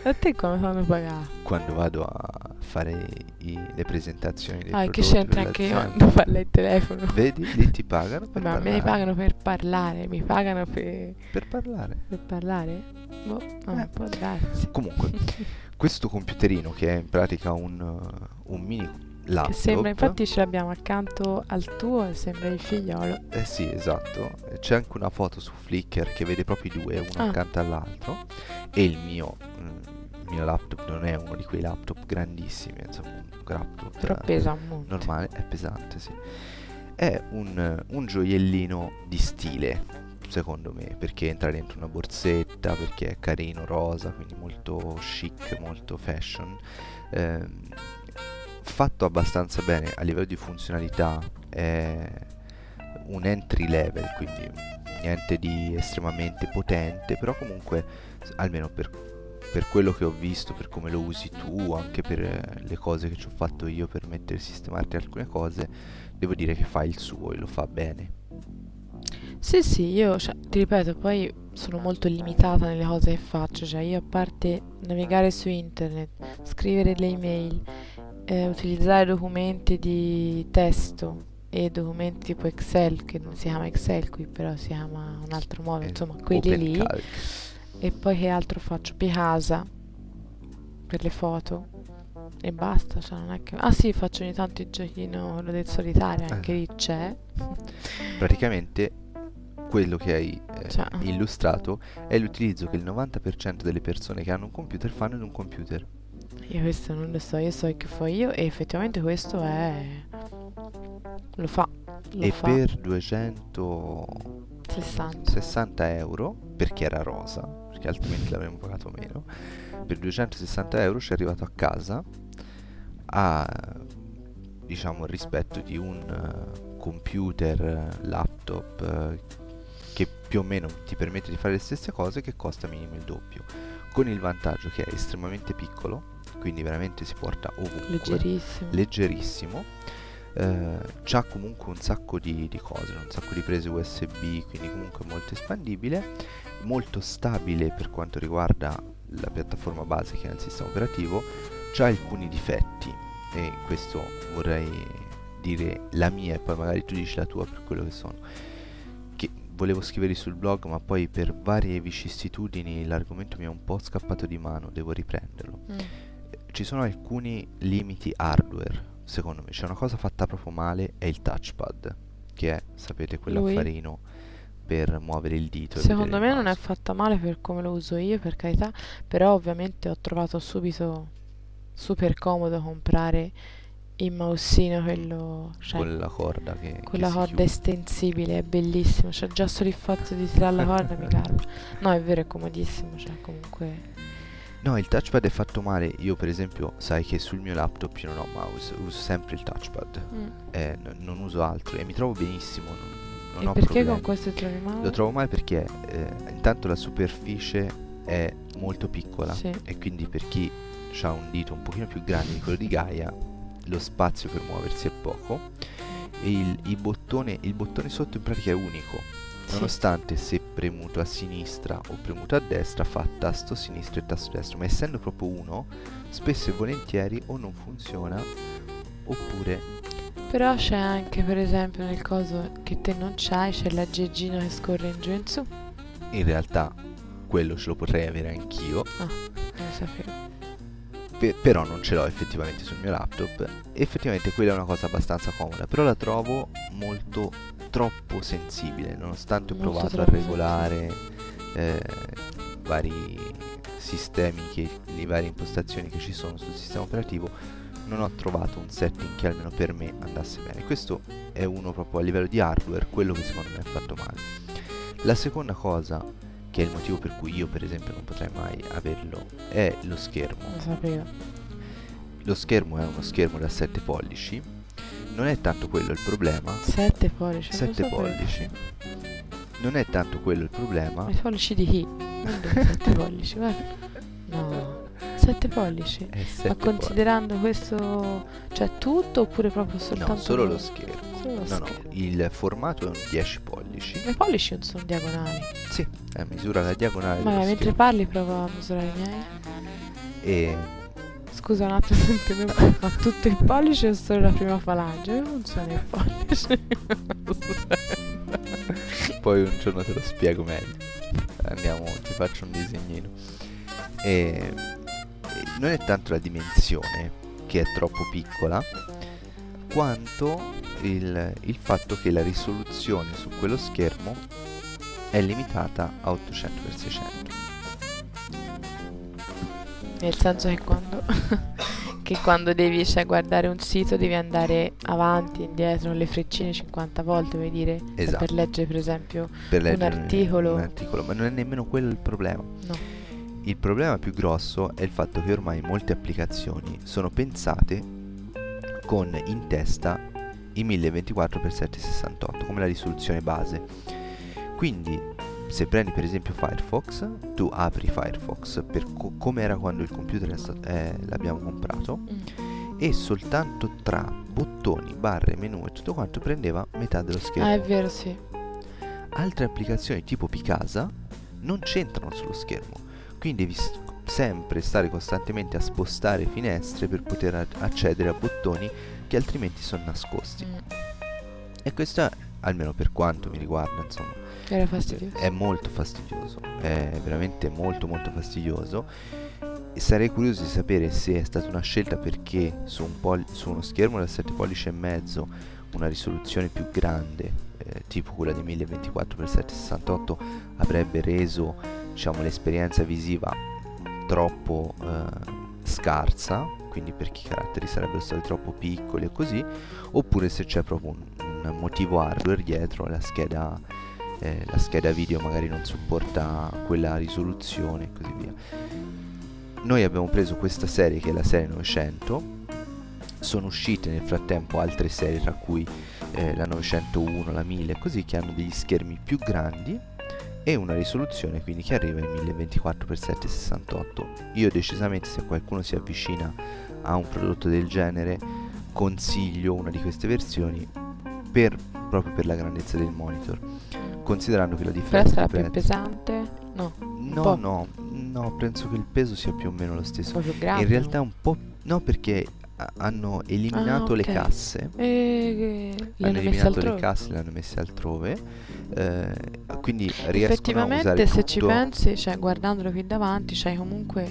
[SPEAKER 1] A te come fanno pagare?
[SPEAKER 3] quando vado a fare i- le presentazioni dei
[SPEAKER 1] Ah, che c'entra anche quando parla il telefono?
[SPEAKER 3] Vedi, lì ti pagano per
[SPEAKER 1] a me
[SPEAKER 3] parlare.
[SPEAKER 1] mi pagano per parlare, mi pagano per,
[SPEAKER 3] Per parlare.
[SPEAKER 1] per parlare? Boh, non
[SPEAKER 3] Eh.
[SPEAKER 1] può darsi.
[SPEAKER 3] Comunque, questo computerino che è in pratica un, uh, un mini laptop.
[SPEAKER 1] Che sembra, infatti ce l'abbiamo accanto al tuo e sembra il figliolo.
[SPEAKER 3] Eh sì, esatto. C'è anche una foto su Flickr che vede proprio i due, uno
[SPEAKER 1] Ah.
[SPEAKER 3] accanto all'altro. E il mio, mm, il mio laptop non è uno di quei laptop grandissimi, insomma, un laptop
[SPEAKER 1] Però
[SPEAKER 3] eh,
[SPEAKER 1] pesa monte.
[SPEAKER 3] normale, è pesante, sì. È un, un gioiellino di stile, secondo me, perché entra dentro una borsetta, perché è carino, rosa, quindi molto chic, molto fashion. Ehm, fatto abbastanza bene a livello di funzionalità, è un entry level, quindi niente di estremamente potente, però comunque, almeno per, per quello che ho visto, per come lo usi tu, anche per eh, le cose che ci ho fatto io per mettere sistemarti alcune cose, devo dire che fa il suo e lo fa bene.
[SPEAKER 1] Sì, sì, io, cioè, ti ripeto, poi sono molto limitata nelle cose che faccio, cioè io a parte navigare su internet, scrivere le email, eh, utilizzare documenti di testo e documenti tipo Excel, che non si chiama Excel qui, però si chiama un altro modo,
[SPEAKER 3] Eh,
[SPEAKER 1] insomma, quelli lì. E poi che altro faccio? Picasa per le foto e basta, cioè non è che... Ah sì, faccio ogni tanto il giochino, quello del solitario, anche
[SPEAKER 3] Eh.
[SPEAKER 1] lì c'è.
[SPEAKER 3] Praticamente quello che hai eh,
[SPEAKER 1] Cioè.
[SPEAKER 3] illustrato è l'utilizzo che il 90% delle persone che hanno un computer fanno in un computer.
[SPEAKER 1] Io questo non lo so, io so che fo io e effettivamente questo è... lo fa, lo
[SPEAKER 3] e
[SPEAKER 1] fa.
[SPEAKER 3] per 260
[SPEAKER 1] 60.
[SPEAKER 3] euro, perché era rosa, perché altrimenti l'avremmo pagato meno, per 260 euro ci è arrivato a casa a diciamo il rispetto di un eh, computer, laptop eh, che più o meno ti permette di fare le stesse cose che costa minimo il doppio, con il vantaggio che è estremamente piccolo, quindi veramente si porta ovunque
[SPEAKER 1] Leggerissimo.
[SPEAKER 3] leggerissimo. Eh, c'ha comunque un sacco di, di cose, un sacco di prese USB, quindi comunque molto espandibile, molto stabile per quanto riguarda la piattaforma base che è il sistema operativo, c'ha alcuni difetti e in questo vorrei dire la mia e poi magari tu dici la tua per quello che sono. Volevo scrivere sul blog, ma poi per varie vicissitudini l'argomento mi è un po' scappato di mano, devo riprenderlo
[SPEAKER 1] Mm.
[SPEAKER 3] ci sono alcuni limiti hardware, secondo me. C'è una cosa fatta proprio male, è il touchpad, che è, sapete, quell'affarino per muovere il dito.
[SPEAKER 1] Secondo me non è fatta male per come lo uso io, per carità, però ovviamente ho trovato subito super comodo comprare il mausino, quello, cioè,
[SPEAKER 3] Con la corda che, che
[SPEAKER 1] quella
[SPEAKER 3] si
[SPEAKER 1] corda
[SPEAKER 3] chiude.
[SPEAKER 1] estensibile, è bellissimo, cioè già solo il fatto di tirare la corda mi calma. No, è vero, è comodissimo, cioè comunque
[SPEAKER 3] No, il touchpad è fatto male. Io, per esempio, sai che sul mio laptop io non ho mouse, uso sempre il touchpad.
[SPEAKER 1] Mm.
[SPEAKER 3] Eh, n- non uso altro e mi trovo benissimo. Non, non
[SPEAKER 1] e
[SPEAKER 3] ho
[SPEAKER 1] perché
[SPEAKER 3] problemi.
[SPEAKER 1] con questo trovi male?
[SPEAKER 3] Lo trovo male perché eh, intanto la superficie è molto piccola
[SPEAKER 1] Sì.
[SPEAKER 3] e quindi per chi ha un dito un pochino più grande di quello di Gaia, lo spazio per muoversi è poco e il, il bottone, il bottone sotto in pratica è unico.
[SPEAKER 1] Sì.
[SPEAKER 3] Nonostante se premuto a sinistra o premuto a destra fa tasto sinistro e tasto destro, ma essendo proprio uno, spesso e volentieri o non funziona oppure
[SPEAKER 1] Però c'è anche, per esempio, nel coso che te non c'hai, c'è la geggina che scorre in giù e in su.
[SPEAKER 3] in realtà quello ce lo potrei avere anch'io,
[SPEAKER 1] Non lo sapevo.
[SPEAKER 3] Pe- però non ce l'ho effettivamente sul mio laptop. Effettivamente quella è una cosa abbastanza comoda, però la trovo molto troppo sensibile, nonostante ho
[SPEAKER 1] Molto
[SPEAKER 3] provato a regolare eh, vari sistemi, che, le varie impostazioni che ci sono sul sistema operativo, non ho trovato un setting che almeno per me andasse bene. Questo è uno proprio a livello di hardware, quello che secondo me è fatto male. La seconda cosa, che è il motivo per cui io per esempio non potrei mai averlo, è lo schermo.
[SPEAKER 1] Lo sapevo.
[SPEAKER 3] Lo schermo è uno schermo da 7 pollici. Non è tanto quello il problema.
[SPEAKER 1] 7 pollici. non lo
[SPEAKER 3] 7
[SPEAKER 1] sapevo.
[SPEAKER 3] pollici. Non è tanto quello il problema.
[SPEAKER 1] Ma i pollici di chi? Non 7 pollici, guarda. No. 7 pollici.
[SPEAKER 3] È 7
[SPEAKER 1] Ma considerando questo, cioè tutto oppure proprio soltanto
[SPEAKER 3] No, solo lo schermo. No, no, il formato è un 10 pollici.
[SPEAKER 1] I pollici non sono diagonali.
[SPEAKER 3] Sì, è misura la diagonale
[SPEAKER 1] Ma mentre
[SPEAKER 3] schermo.
[SPEAKER 1] parli provo a misurare i miei.
[SPEAKER 3] E
[SPEAKER 1] Scusa un attimo. Ma tutto il pollice o solo la prima falange? Come funziona il pollice?
[SPEAKER 3] poi un giorno te lo spiego meglio. Andiamo, ti faccio un disegnino. E non è tanto la dimensione che è troppo piccola, quanto il, il fatto che la risoluzione su quello schermo è limitata a 800x600.
[SPEAKER 1] Nel senso che quando, che quando devi cioè, guardare un sito devi andare avanti, indietro, le freccine 50 volte, vuoi dire?
[SPEAKER 3] Esatto.
[SPEAKER 1] Per leggere per esempio
[SPEAKER 3] Per
[SPEAKER 1] Un
[SPEAKER 3] leggere
[SPEAKER 1] articolo.
[SPEAKER 3] un articolo, ma non è nemmeno quello il problema.
[SPEAKER 1] No.
[SPEAKER 3] Il problema più grosso è il fatto che ormai molte applicazioni sono pensate con in testa i 1024x768 come la risoluzione base. Quindi se prendi per esempio Firefox, tu apri Firefox per co- come era quando il computer è sta- eh, l'abbiamo comprato
[SPEAKER 1] Mm.
[SPEAKER 3] e soltanto tra bottoni, barre, menu e tutto quanto prendeva metà dello schermo.
[SPEAKER 1] Ah, è vero, sì.
[SPEAKER 3] Altre applicazioni tipo Picasa non c'entrano sullo schermo, quindi devi sempre stare costantemente a spostare finestre per poter accedere a bottoni che altrimenti sono nascosti.
[SPEAKER 1] Mm.
[SPEAKER 3] E questo, almeno per quanto mi riguarda, insomma,
[SPEAKER 1] Era fastidioso.
[SPEAKER 3] è molto fastidioso, è veramente molto molto fastidioso. E sarei curioso di sapere se è stata una scelta perché su, un pol- su uno schermo da 7 pollici e mezzo una risoluzione più grande, eh, tipo quella di 1024x768, avrebbe reso diciamo, l'esperienza visiva troppo eh, scarsa, quindi perché i caratteri sarebbero stati troppo piccoli e così, oppure se c'è proprio un, un motivo hardware dietro, la scheda, eh, la scheda video magari non supporta quella risoluzione e così via. Noi abbiamo preso questa serie che è la serie 900, sono uscite nel frattempo altre serie tra cui eh, la 901, la 1000 e così che hanno degli schermi più grandi e una risoluzione quindi che arriva ai 1024x768. Io decisamente se qualcuno si avvicina a un prodotto del genere consiglio una di queste versioni per, proprio per la grandezza del monitor, considerando che la
[SPEAKER 1] Però
[SPEAKER 3] differenza
[SPEAKER 1] sarà
[SPEAKER 3] di
[SPEAKER 1] più pesante? No,
[SPEAKER 3] No,
[SPEAKER 1] po'.
[SPEAKER 3] no, no, penso che il peso sia più o meno lo stesso.
[SPEAKER 1] proprio grande.
[SPEAKER 3] In realtà un po' no perché hanno eliminato
[SPEAKER 1] Ah,
[SPEAKER 3] le
[SPEAKER 1] ok.
[SPEAKER 3] casse.
[SPEAKER 1] E le
[SPEAKER 3] hanno
[SPEAKER 1] hanno
[SPEAKER 3] eliminato le casse, le hanno messe altrove. eh, quindi riescono a
[SPEAKER 1] Effettivamente
[SPEAKER 3] usare
[SPEAKER 1] se
[SPEAKER 3] tutto.
[SPEAKER 1] ci pensi, cioè guardandolo qui davanti, c'hai comunque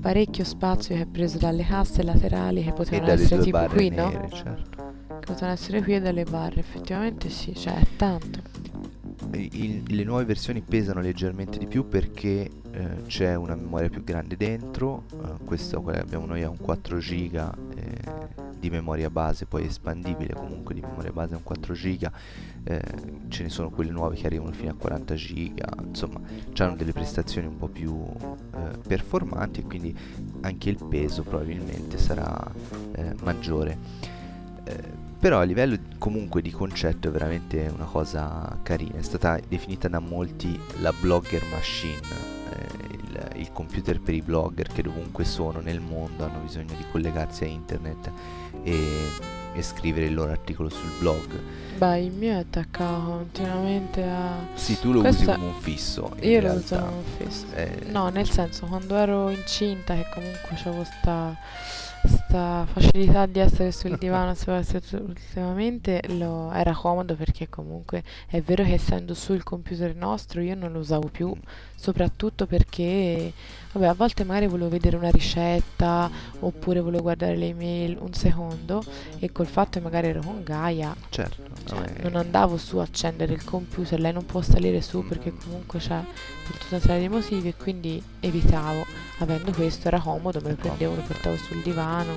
[SPEAKER 1] parecchio spazio che è preso dalle casse laterali che potevano essere tipo qui,
[SPEAKER 3] nere,
[SPEAKER 1] no?
[SPEAKER 3] certo.
[SPEAKER 1] Che potevano essere qui e dalle barre, effettivamente sì, cioè è tanto.
[SPEAKER 3] Il- le nuove versioni pesano leggermente di più perché eh, c'è una memoria più grande dentro. eh, questa che abbiamo noi ha un 4 giga eh, di memoria base, poi espandibile comunque di memoria base a un 4 giga. eh, ce ne sono quelle nuove che arrivano fino a 40 giga. Insomma, hanno delle prestazioni un po' più, performanti e quindi anche il peso probabilmente sarà maggiore. Però a livello comunque di concetto è veramente una cosa carina, è stata definita da molti la blogger machine, il, il, computer per i blogger che dovunque sono nel mondo hanno bisogno di collegarsi a internet e, e scrivere il loro articolo sul blog.
[SPEAKER 1] Beh, il mio è attaccato continuamente a...
[SPEAKER 3] Sì, tu lo Questo usi come un fisso.
[SPEAKER 1] Io
[SPEAKER 3] realtà.
[SPEAKER 1] lo uso come un fisso. Eh... No, nel senso, quando ero incinta, che comunque c'avevo sta questa facilità di essere sul divano ultimamente lo, era comodo perché comunque è vero che essendo sul computer nostro io non lo usavo più soprattutto perché vabbè, a volte magari volevo vedere una ricetta oppure volevo guardare le email un secondo e col fatto che magari ero con Gaia
[SPEAKER 3] certo,
[SPEAKER 1] cioè, non andavo su a accendere il computer lei non può salire su perché comunque c'è per tutta una serie di motivi e quindi evitavo avendo questo era comodo me lo prendevo lo portavo sul divano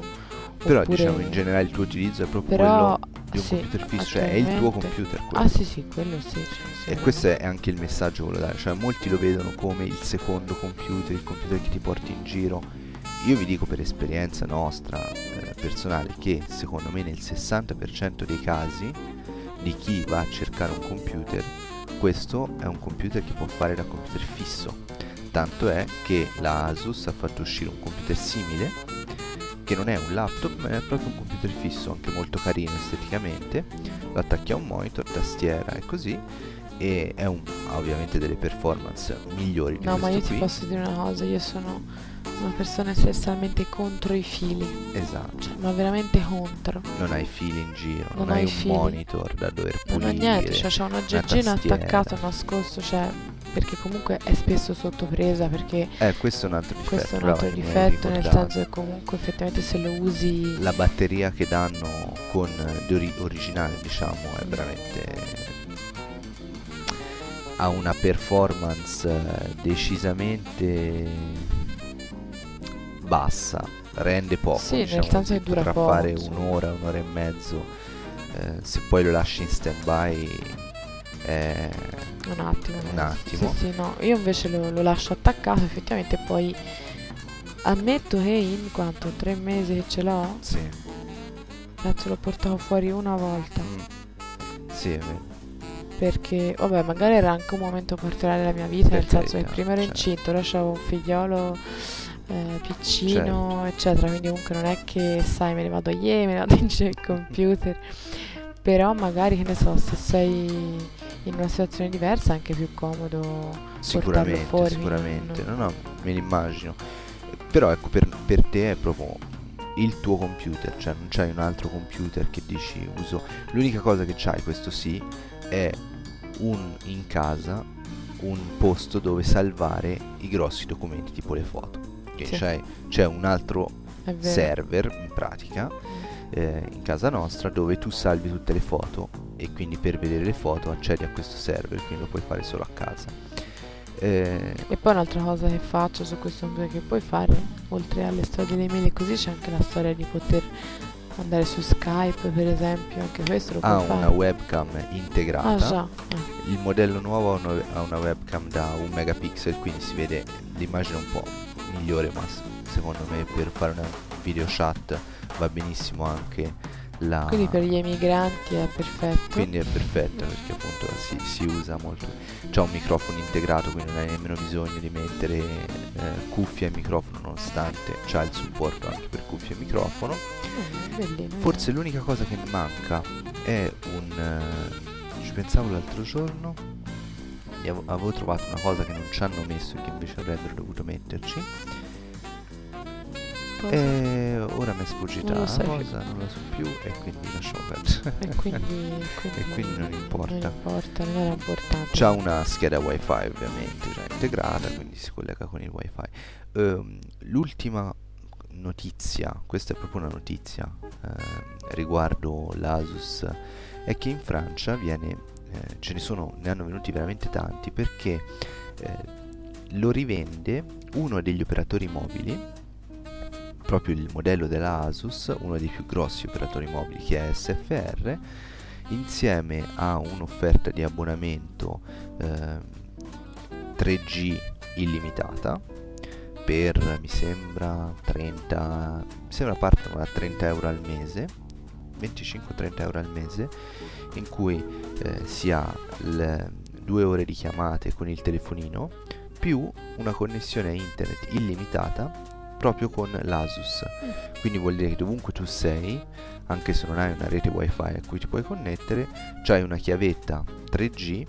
[SPEAKER 3] però diciamo in generale il tuo utilizzo è proprio però, quello di un
[SPEAKER 1] sì,
[SPEAKER 3] computer fisso, cioè è il tuo computer quello.
[SPEAKER 1] Ah sì sì, quello sì. Cioè,
[SPEAKER 3] e questo è anche il messaggio che volevo dare, cioè molti lo vedono come il secondo computer, il computer che ti porti in giro. Io vi dico per esperienza nostra eh, personale che secondo me nel 60% dei casi di chi va a cercare un computer, questo è un computer che può fare da computer fisso. Tanto è che la Asus ha fatto uscire un computer simile che non è un laptop ma è proprio un computer fisso anche molto carino esteticamente lo attacchi a un monitor, tastiera e così e è un, ha ovviamente delle performance migliori di
[SPEAKER 1] no ma io
[SPEAKER 3] qui.
[SPEAKER 1] ti posso dire una cosa io sono una persona essenzialmente contro i fili.
[SPEAKER 3] Esatto.
[SPEAKER 1] Cioè, ma veramente contro.
[SPEAKER 3] Non hai fili in giro non, non hai un fili. monitor da dover pulire
[SPEAKER 1] non ho niente cioè c'è un oggeggino attaccato nascosto cioè perché comunque è spesso sottopresa perché
[SPEAKER 3] eh, questo è un altro difetto,
[SPEAKER 1] questo è un altro difetto nel senso che comunque effettivamente se lo usi
[SPEAKER 3] la batteria che danno con di ori- originale diciamo è veramente ha una performance decisamente bassa rende poco
[SPEAKER 1] sì,
[SPEAKER 3] diciamo,
[SPEAKER 1] nel senso che dura poco
[SPEAKER 3] fare un'ora un'ora e mezzo eh, se poi lo lasci in stand by è
[SPEAKER 1] un attimo.
[SPEAKER 3] Un attimo.
[SPEAKER 1] Sì, sì, no. Io invece lo, lo lascio attaccato, effettivamente poi ammetto che in quanto tre mesi che ce l'ho,
[SPEAKER 3] sì.
[SPEAKER 1] penso l'ho portato fuori una volta.
[SPEAKER 3] Mm. Sì, è vero.
[SPEAKER 1] Perché, vabbè, magari era anche un momento particolare della mia vita, per nel senso che prima ero certo. incinta, ora avevo un figliolo eh, piccino, certo. eccetera. Quindi comunque non è che, sai, me ne vado a Yemen, me ne vado in giro il computer. Però magari, che ne so, se sei in una situazione diversa è anche più comodo
[SPEAKER 3] sicuramente
[SPEAKER 1] fuori,
[SPEAKER 3] sicuramente no no me l'immagino però ecco per, per, te è proprio il tuo computer cioè non c'hai un altro computer che dici uso l'unica cosa che c'hai questo sì è un in casa un posto dove salvare i grossi documenti tipo le foto sì. c'è, c'è un altro server in pratica mm eh, in casa nostra dove tu salvi tutte le foto e quindi per vedere le foto accedi a questo server, quindi lo puoi fare solo a casa.
[SPEAKER 1] Eh, e poi un'altra cosa che faccio su questo computer che puoi fare, oltre alle storie delle mail e così, c'è anche la storia di poter andare su Skype per esempio, anche questo lo puoi
[SPEAKER 3] ha
[SPEAKER 1] fare.
[SPEAKER 3] una webcam integrata.
[SPEAKER 1] Ah, già. Eh.
[SPEAKER 3] Il modello nuovo ha una webcam da un megapixel, quindi si vede l'immagine un po' migliore, ma secondo me per fare una video chat va benissimo anche la...
[SPEAKER 1] Quindi per gli emigranti è perfetto.
[SPEAKER 3] Quindi è perfetto perché appunto si, si usa molto. C'è un microfono integrato, quindi non hai nemmeno bisogno di mettere eh, cuffia e microfono, nonostante c'ha il supporto anche per cuffia e microfono.
[SPEAKER 1] Bellino,
[SPEAKER 3] Forse l'unica cosa che manca è un... Eh, ci pensavo l'altro giorno, avevo trovato una cosa che non ci hanno messo e che invece avrebbero dovuto metterci
[SPEAKER 1] cosa?
[SPEAKER 3] E ora mi è sfuggita
[SPEAKER 1] non
[SPEAKER 3] la cosa, non la so più e quindi lasciamo perdere.
[SPEAKER 1] E quindi, quindi,
[SPEAKER 3] e quindi non importa. Non
[SPEAKER 1] importa, non era importante.
[SPEAKER 3] C'ha una scheda wifi ovviamente già integrata, quindi si collega con il wifi. Um, l'ultima notizia, questa è proprio una notizia eh, riguardo l'Asus, è che in Francia viene, eh, ce ne sono, ne hanno venuti veramente tanti perché eh, lo rivende uno degli operatori mobili proprio il modello della Asus, uno dei più grossi operatori mobili che è SFR, insieme a un'offerta di abbonamento eh, 3G illimitata per mi sembra 30 mi sembra partono da 30 euro al mese 25-30 euro al mese in cui eh, si ha le due ore di chiamate con il telefonino più una connessione a internet illimitata proprio con l'Asus quindi vuol dire che dovunque tu sei anche se non hai una rete wifi a cui ti puoi connettere c'hai una chiavetta 3G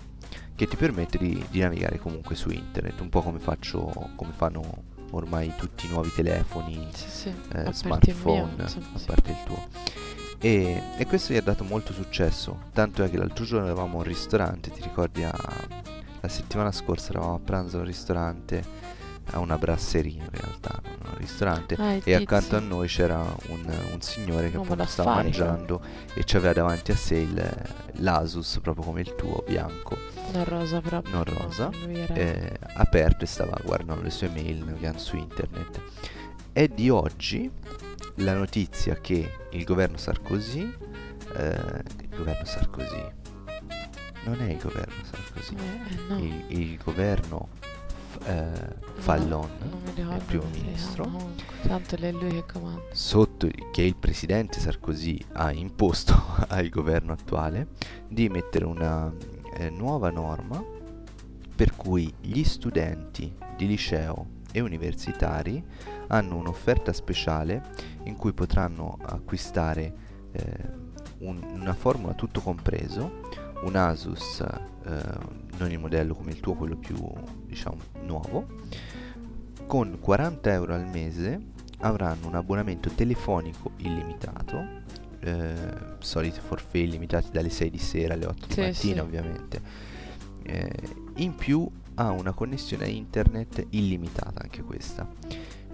[SPEAKER 3] che ti permette di, di navigare comunque su internet un po' come faccio come fanno ormai tutti i nuovi telefoni
[SPEAKER 1] Sì, sì.
[SPEAKER 3] eh,
[SPEAKER 1] il mio,
[SPEAKER 3] smartphone
[SPEAKER 1] insomma,
[SPEAKER 3] a
[SPEAKER 1] sì.
[SPEAKER 3] parte il tuo e, e questo gli ha dato molto successo tanto è che l'altro giorno eravamo a un ristorante ti ricordi a- la settimana scorsa eravamo a pranzo al ristorante a una brasseria in realtà un ristorante
[SPEAKER 1] Ah,
[SPEAKER 3] e accanto
[SPEAKER 1] tizio.
[SPEAKER 3] a noi c'era un, un signore che appunto stava
[SPEAKER 1] d'affari,
[SPEAKER 3] mangiando e ci aveva davanti a sé il, l'Asus proprio come il tuo bianco
[SPEAKER 1] Non rosa proprio.
[SPEAKER 3] non rosa, eh, aperto e stava guardando le sue mail su internet. È di oggi la notizia che il governo Sarkozy, eh, il governo Sarkozy, non è il governo Sarkozy,
[SPEAKER 1] Eh, no.
[SPEAKER 3] il, il governo f- eh, Fallon,
[SPEAKER 1] mi
[SPEAKER 3] il primo ministro,
[SPEAKER 1] comunque. Tanto è lui che comanda.
[SPEAKER 3] sotto che il presidente Sarkozy ha imposto al governo attuale di mettere una eh, nuova norma per cui gli studenti di liceo e universitari hanno un'offerta speciale in cui potranno acquistare eh, un- una formula tutto compreso, un Asus, eh, non il modello come il tuo, quello più diciamo nuovo, con 40 euro al mese avranno un abbonamento telefonico illimitato, eh, soliti forfait illimitati dalle 6 di sera alle 8 di
[SPEAKER 1] Sì,
[SPEAKER 3] mattina
[SPEAKER 1] sì.
[SPEAKER 3] ovviamente. Eh, in più ha una connessione a internet illimitata anche questa.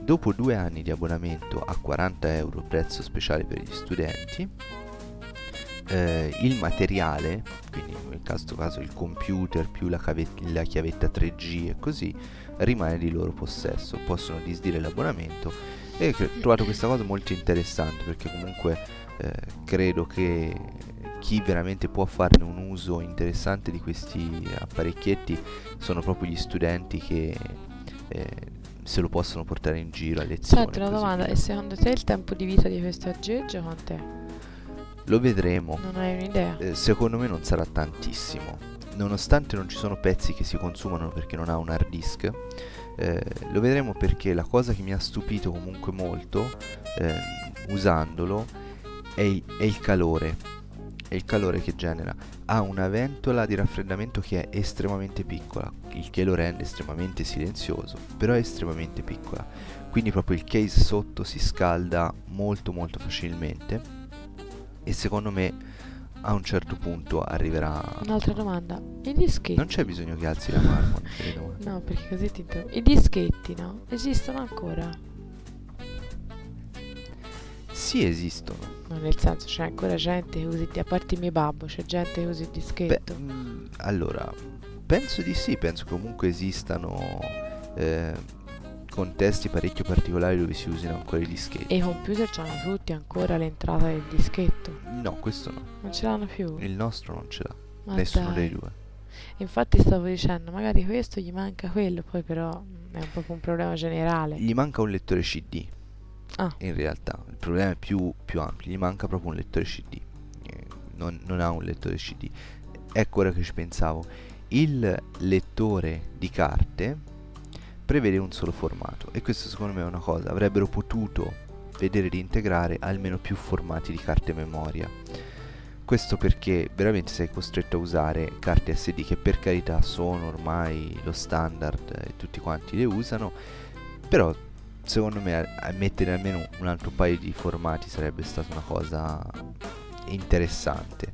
[SPEAKER 3] Dopo due anni di abbonamento a 40 euro prezzo speciale per gli studenti, eh, il materiale, quindi in questo caso il computer più la, cave- la chiavetta 3G e così, rimane di loro possesso. Possono disdire l'abbonamento e ho trovato questa cosa molto interessante perché comunque eh, credo che chi veramente può farne un uso interessante di questi apparecchietti sono proprio gli studenti che eh, se lo possono portare in giro a lezione.
[SPEAKER 1] Senti una domanda,
[SPEAKER 3] via.
[SPEAKER 1] e secondo te il tempo di vita di questo aggeggio quant'è?
[SPEAKER 3] Lo vedremo.
[SPEAKER 1] Non hai un'idea?
[SPEAKER 3] Eh, secondo me non sarà tantissimo. Nonostante non ci sono pezzi che si consumano perché non ha un hard disk, eh, lo vedremo perché la cosa che mi ha stupito comunque molto ehm, usandolo è il, è il calore. È il calore che genera. Ha una ventola di raffreddamento che è estremamente piccola, il che lo rende estremamente silenzioso, però è estremamente piccola. Quindi proprio il case sotto si scalda molto molto facilmente e secondo me a un certo punto arriverà
[SPEAKER 1] Un'altra domanda. I dischetti?
[SPEAKER 3] non c'è bisogno che alzi la mano.
[SPEAKER 1] No, perché così ti interrompo. I dischetti, no? Esistono ancora?
[SPEAKER 3] sì esistono
[SPEAKER 1] No, nel senso c'è ancora gente che usa, il- a parte mio babbo, c'è gente che usa il
[SPEAKER 3] Beh,
[SPEAKER 1] dischetto.
[SPEAKER 3] mm, allora penso di sì penso comunque esistano eh, contesti parecchio particolari dove si usino ancora i dischetti
[SPEAKER 1] E i computer hanno tutti ancora l'entrata del dischetto.
[SPEAKER 3] no questo no
[SPEAKER 1] Non ce l'hanno più.
[SPEAKER 3] il nostro non ce l'ha
[SPEAKER 1] Ma
[SPEAKER 3] nessuno
[SPEAKER 1] dai.
[SPEAKER 3] dei due
[SPEAKER 1] Infatti stavo dicendo, magari questo gli manca quello, poi però mm, è un proprio un problema generale.
[SPEAKER 3] gli manca un lettore cd
[SPEAKER 1] Ah.
[SPEAKER 3] in realtà il problema è più, più ampio gli manca proprio un lettore cd Eh, non, non ha un lettore cd ecco ora che ci pensavo. Il lettore di carte prevede un solo formato e questo secondo me è una cosa avrebbero potuto vedere di integrare almeno più formati di carte memoria. Questo perché veramente sei costretto a usare carte SD che per carità sono ormai lo standard e tutti quanti le usano però secondo me mettere almeno un altro paio di formati sarebbe stata una cosa interessante.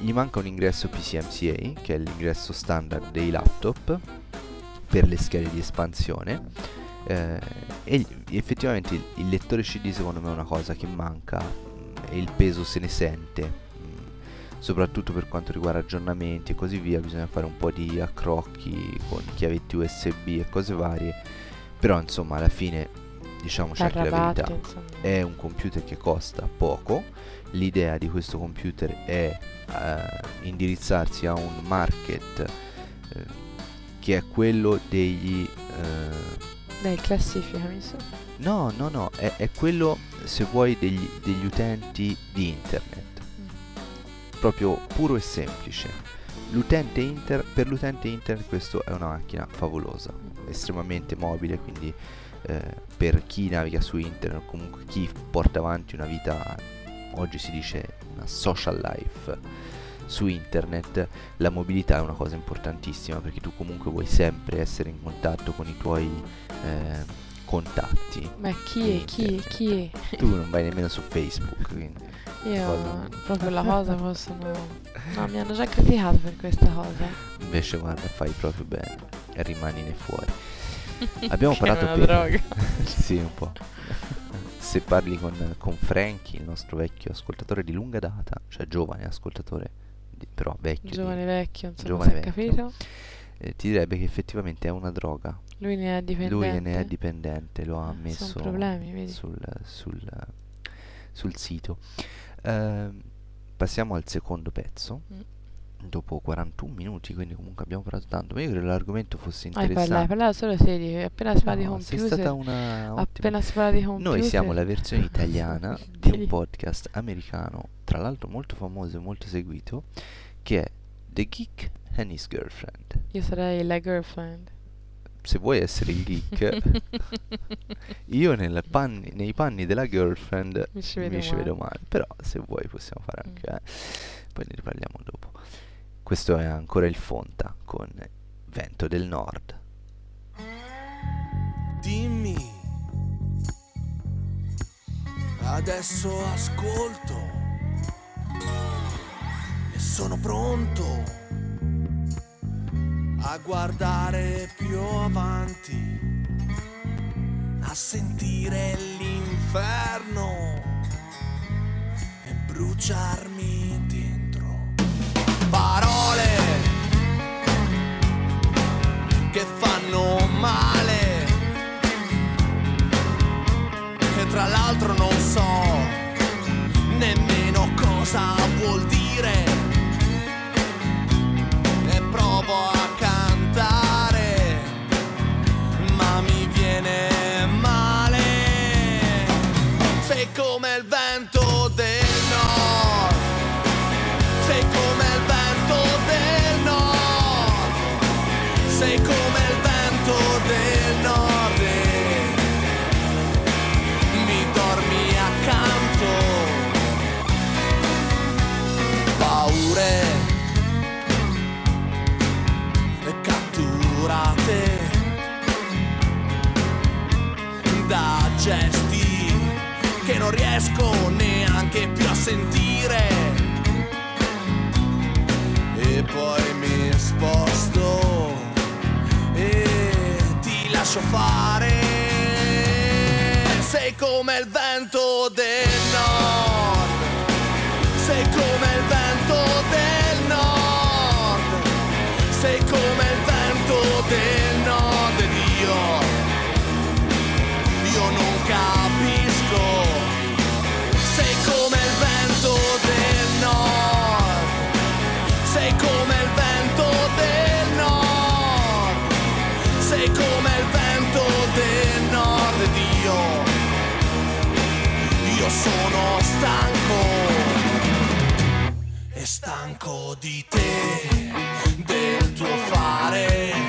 [SPEAKER 3] Gli manca un ingresso PCMCA, che è l'ingresso standard dei laptop per le schede di espansione. eh, e effettivamente il, il lettore CD secondo me è una cosa che manca mm, e il peso se ne sente. mm, Soprattutto per quanto riguarda aggiornamenti e così via, bisogna fare un po' di accrocchi con chiavetti USB e cose varie però insomma alla fine diciamoci anche la verità
[SPEAKER 1] insomma.
[SPEAKER 3] è un computer che costa poco l'idea di questo computer è eh, indirizzarsi a un market eh, che è quello degli eh,
[SPEAKER 1] Dai, classificami su.
[SPEAKER 3] No, no, no, è, è quello, se vuoi, degli, degli utenti di internet. Proprio puro e semplice. L'utente inter, per l'utente internet questo è una macchina favolosa, estremamente mobile, quindi eh, per chi naviga su internet o comunque chi porta avanti una vita, oggi si dice una social life su internet, la mobilità è una cosa importantissima perché tu comunque vuoi sempre essere in contatto con i tuoi eh, contatti.
[SPEAKER 1] Ma chi è? Chi è? Chi è?
[SPEAKER 3] Tu non vai nemmeno su Facebook, quindi
[SPEAKER 1] Io
[SPEAKER 3] Cosa?
[SPEAKER 1] proprio la cosa possono... No, mi hanno già criticato per questa cosa.
[SPEAKER 3] invece guarda fai proprio bene e rimanine fuori. Abbiamo parlato
[SPEAKER 1] è una droga.
[SPEAKER 3] sì, un po'. Se parli con, con Franky, il nostro vecchio ascoltatore di lunga data, cioè giovane ascoltatore, di- però vecchio, di-
[SPEAKER 1] Giovane vecchio, insomma,
[SPEAKER 3] Giovane vecchio.
[SPEAKER 1] capito.
[SPEAKER 3] eh, ti direbbe che effettivamente è una droga.
[SPEAKER 1] Lui ne è dipendente.
[SPEAKER 3] Lui ne è dipendente, lo ha ammesso
[SPEAKER 1] problemi,
[SPEAKER 3] sul, sul, sul sito. Ehm, passiamo al secondo pezzo.
[SPEAKER 1] Mm.
[SPEAKER 3] Dopo 41 minuti, quindi comunque abbiamo parlato tanto. Ma io credo l'argomento fosse
[SPEAKER 1] Ah, hai parlato,
[SPEAKER 3] interessante.
[SPEAKER 1] solo 16, appena si parla di
[SPEAKER 3] No, sei
[SPEAKER 1] computer.
[SPEAKER 3] stata una.
[SPEAKER 1] Appena si parla di computer.
[SPEAKER 3] Noi siamo la versione italiana di un podcast americano, tra l'altro molto famoso e molto seguito, che è The Geek and His Girlfriend.
[SPEAKER 1] Io sarei la girlfriend.
[SPEAKER 3] Se vuoi essere il geek, io nel panni- nei panni della girlfriend
[SPEAKER 1] Mi ci vedo
[SPEAKER 3] mi ci
[SPEAKER 1] male.
[SPEAKER 3] vedo male. Però se vuoi possiamo fare anche,
[SPEAKER 1] Mm.
[SPEAKER 3] eh. poi ne riparliamo dopo. Questo è ancora il Fonta con Vento del Nord.
[SPEAKER 2] Dimmi, adesso ascolto e sono pronto a guardare più avanti, a sentire l'inferno e bruciarmi dentro. Parole che fanno male e tra l'altro non so nemmeno cosa sentire. E poi mi sposto e ti lascio fare. Sei come il vento del nord, sei come il vento del nord, sei come il vento del nord sono stanco. E stanco di te, del tuo fare,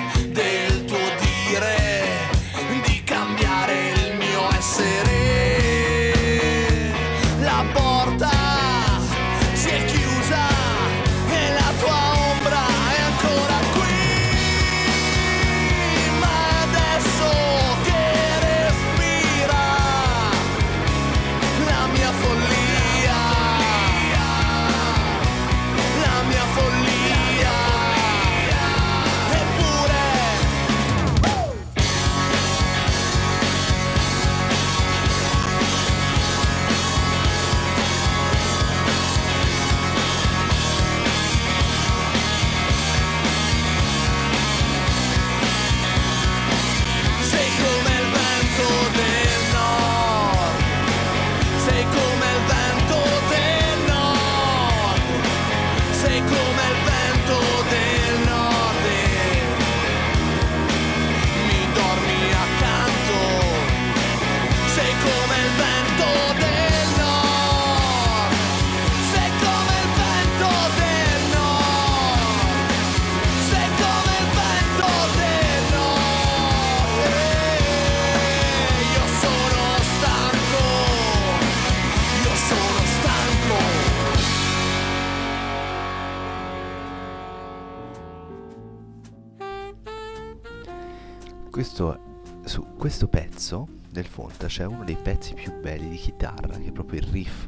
[SPEAKER 3] chitarra, che è proprio il riff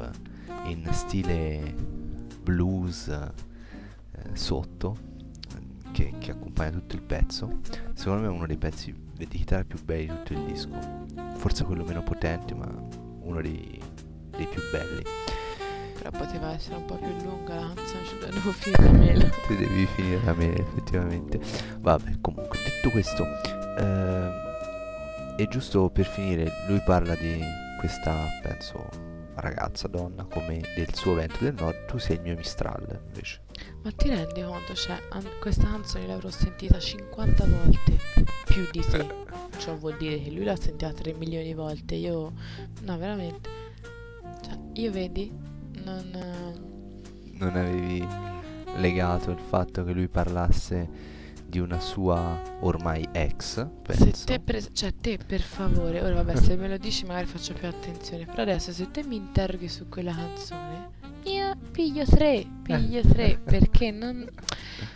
[SPEAKER 3] in stile blues eh, sotto, che, che accompagna tutto il pezzo. Secondo me è uno dei pezzi di chitarra più belli di tutto il disco. Forse quello meno potente, ma uno dei, dei più belli.
[SPEAKER 1] Però poteva essere un po' più lunga la canzone, cioè devo finire la mela.
[SPEAKER 3] Tu devi finire la mela, effettivamente. Vabbè, comunque, detto questo, ehm, e giusto per finire, lui parla di questa, penso, ragazza, donna, come del suo vento del nord, tu sei il mio Mistral, invece.
[SPEAKER 1] Ma ti rendi conto? Cioè, an- questa canzone l'avrò sentita 50 volte più di te. Ciò vuol dire che lui l'ha sentita 3 milioni di volte. Io, no, veramente. Cioè, io vedi, non. eh,
[SPEAKER 3] Non avevi legato il fatto che lui parlasse di una sua ormai ex, penso.
[SPEAKER 1] Se te, pre- cioè, te per favore, ora vabbè, se me lo dici magari faccio più attenzione. Però adesso se te mi interroghi su quella canzone, io piglio tre, piglio tre, perché non.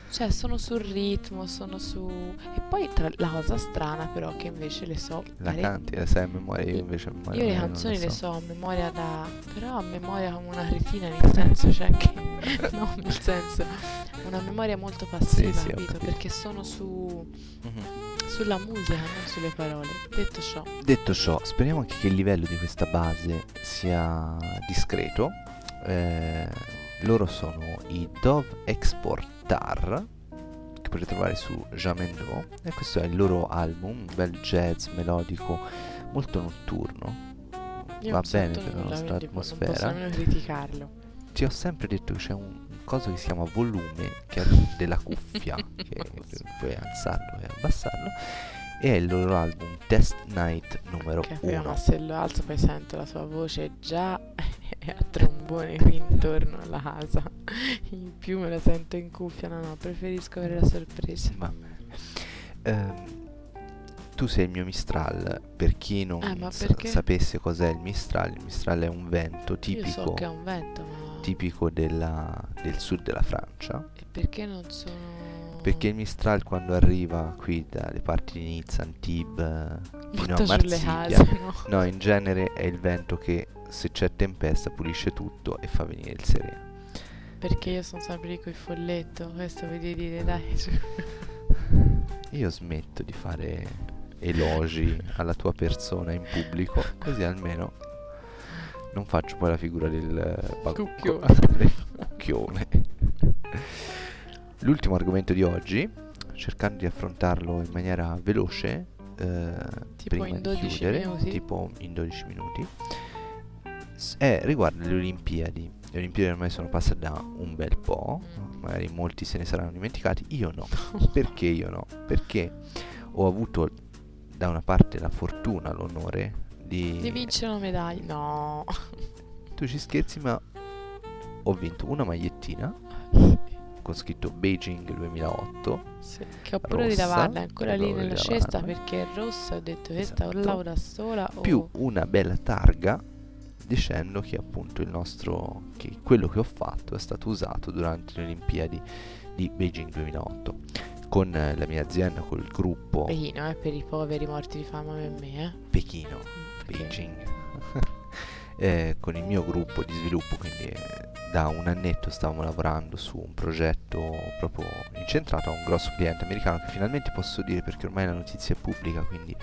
[SPEAKER 1] Cioè, sono sul ritmo, sono su. E poi tra- la cosa strana, però, che invece le so.
[SPEAKER 3] La
[SPEAKER 1] pare-
[SPEAKER 3] canti, la sai a memoria, io invece a memoria
[SPEAKER 1] Io le canzoni le
[SPEAKER 3] so.
[SPEAKER 1] so a memoria da. però a memoria come una cretina, nel senso, cioè che. no, nel senso. Una memoria molto passiva,
[SPEAKER 3] sì, ho
[SPEAKER 1] capito? Perché sono su.
[SPEAKER 3] Mhm.
[SPEAKER 1] sulla musica, non sulle parole. Detto ciò.
[SPEAKER 3] Detto ciò, speriamo anche che il livello di questa base sia discreto. Eh, loro sono i Dove Exportar, che potete trovare su Jamendo, e questo è il loro album, un bel jazz melodico molto notturno.
[SPEAKER 1] Io
[SPEAKER 3] Va bene per la nostra
[SPEAKER 1] quindi non posso
[SPEAKER 3] atmosfera.
[SPEAKER 1] criticarlo.
[SPEAKER 3] Ti ho sempre detto che c'è un coso che si chiama volume, che è della cuffia, che puoi alzarlo e abbassarlo, e è il loro album Test Night numero
[SPEAKER 1] Che
[SPEAKER 3] 1.
[SPEAKER 1] ma se lo alzo poi sento la sua voce già è a trombone qui intorno alla casa. In più me la sento in cuffia, no no, preferisco avere la sorpresa.
[SPEAKER 3] Va bene. Ehm, tu sei il mio Mistral, per chi non
[SPEAKER 1] Eh,
[SPEAKER 3] sa- sapesse cos'è il Mistral, il Mistral è un vento
[SPEAKER 1] so
[SPEAKER 3] tipico,
[SPEAKER 1] è un vento, ma
[SPEAKER 3] tipico della- del sud della Francia.
[SPEAKER 1] e perché non sono
[SPEAKER 3] Perché il Mistral quando arriva qui dalle parti di Nizza, Antibes, fino a Marsiglia,
[SPEAKER 1] no?
[SPEAKER 3] no, in genere è il vento che se c'è tempesta pulisce tutto e fa venire il sereno.
[SPEAKER 1] Perché io sono sempre lì col folletto, questo vedi dire dai.
[SPEAKER 3] Io smetto di fare elogi alla tua persona in pubblico, così almeno non faccio poi la figura del eh,
[SPEAKER 1] Cucchione.
[SPEAKER 3] L'ultimo argomento di oggi, cercando di affrontarlo in maniera veloce, eh,
[SPEAKER 1] Tipo
[SPEAKER 3] prima
[SPEAKER 1] in
[SPEAKER 3] di
[SPEAKER 1] 12
[SPEAKER 3] chiudere,
[SPEAKER 1] minuti?
[SPEAKER 3] tipo in 12 minuti, è riguardo le Olimpiadi. Le Olimpiadi ormai sono passate da un bel po',
[SPEAKER 1] Mm.
[SPEAKER 3] magari molti se ne saranno dimenticati, io no. Perché io no? Perché ho avuto da una parte la fortuna, l'onore di...
[SPEAKER 1] Di vincere una medaglia? No.
[SPEAKER 3] Tu ci scherzi, ma ho vinto una magliettina con scritto Beijing 2008.
[SPEAKER 1] Sì, che ho paura di
[SPEAKER 3] Rossa,
[SPEAKER 1] lavarla, è ancora lì nella cesta perché è rossa. Ho detto questa o
[SPEAKER 3] Esatto.
[SPEAKER 1] lavo da sola o
[SPEAKER 3] Più una bella targa dicendo che appunto il nostro... che quello che ho fatto è stato usato durante le Olimpiadi di Beijing 2008. Con eh, la mia azienda, col gruppo
[SPEAKER 1] Pechino, eh, per i poveri morti di fame come me, eh.
[SPEAKER 3] Pechino.
[SPEAKER 1] Perché-
[SPEAKER 3] Beijing eh, con il mio gruppo di sviluppo quindi eh, da un annetto stavamo lavorando su un progetto proprio incentrato a un grosso cliente americano che finalmente posso dire perché ormai la notizia è pubblica quindi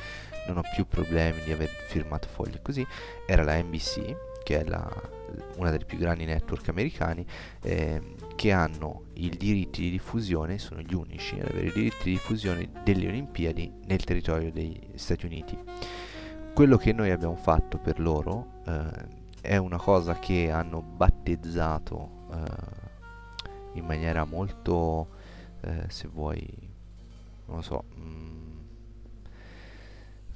[SPEAKER 3] non ho più problemi di aver firmato fogli e così era la NBC che è la- una delle più grandi network americani ehm, che hanno i diritti di diffusione sono gli unici ad avere i diritti di diffusione delle Olimpiadi nel territorio degli Stati Uniti. Quello che noi abbiamo fatto per loro eh, è una cosa che hanno battezzato eh, in maniera molto, eh, se vuoi, non lo so, mm,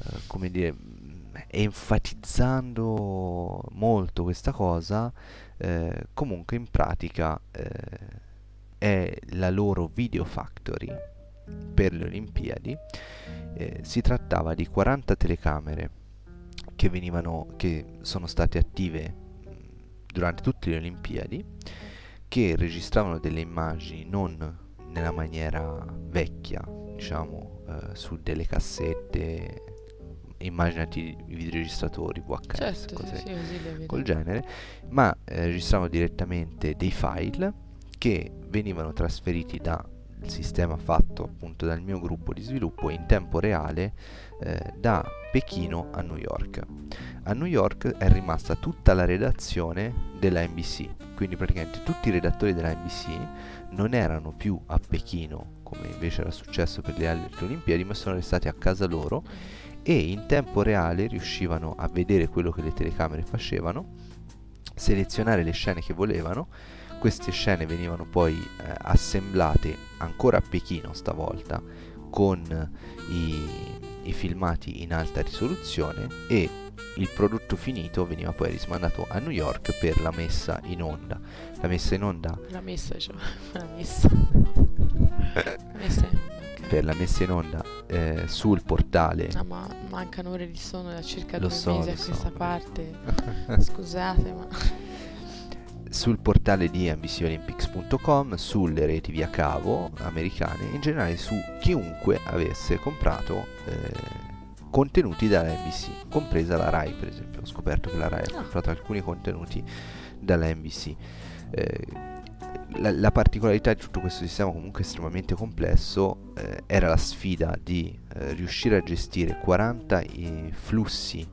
[SPEAKER 3] eh, come dire, mm, enfatizzando molto questa cosa, eh, comunque in pratica eh, è la loro Video Factory per le Olimpiadi. Si trattava di 40 telecamere che venivano che sono state attive mh, durante tutte le Olimpiadi che registravano delle immagini non nella maniera vecchia, diciamo, eh, su delle cassette immaginati i videoregistratori, VHS,
[SPEAKER 1] Certo,
[SPEAKER 3] cose
[SPEAKER 1] sì, sì,
[SPEAKER 3] col genere, ma eh, registravano direttamente dei file che venivano trasferiti dal sistema fatto appunto dal mio gruppo di sviluppo in tempo reale eh, da Pechino a New York. A New York è rimasta tutta la redazione della NBC, quindi praticamente tutti i redattori della NBC non erano più a Pechino come invece era successo per le altre Olimpiadi, ma sono restati a casa loro e in tempo reale riuscivano a vedere quello che le telecamere facevano, selezionare le scene che volevano. Queste scene venivano poi eh, assemblate ancora a Pechino stavolta con i, i filmati in alta risoluzione e il prodotto finito veniva poi rismandato a New York per la messa in onda. La messa in onda
[SPEAKER 1] La messa, cioè, la messa. La messa è ok.
[SPEAKER 3] per la messa in onda eh, sul portale
[SPEAKER 1] Ah, ma mancano ore di sonno da circa
[SPEAKER 3] Lo
[SPEAKER 1] due
[SPEAKER 3] so,
[SPEAKER 1] mesi a
[SPEAKER 3] so,
[SPEAKER 1] questa parte. Scusate, ma
[SPEAKER 3] sul portale di NBCOlympics.com, sulle reti via cavo americane, in generale su chiunque avesse comprato eh, contenuti dalla NBC, compresa la RAI per esempio. Ho scoperto che la RAI ha
[SPEAKER 1] Ah.
[SPEAKER 3] comprato alcuni contenuti dalla NBC. Eh, la, la particolarità di tutto questo sistema comunque estremamente complesso eh, era la sfida di eh, riuscire a gestire 40 i flussi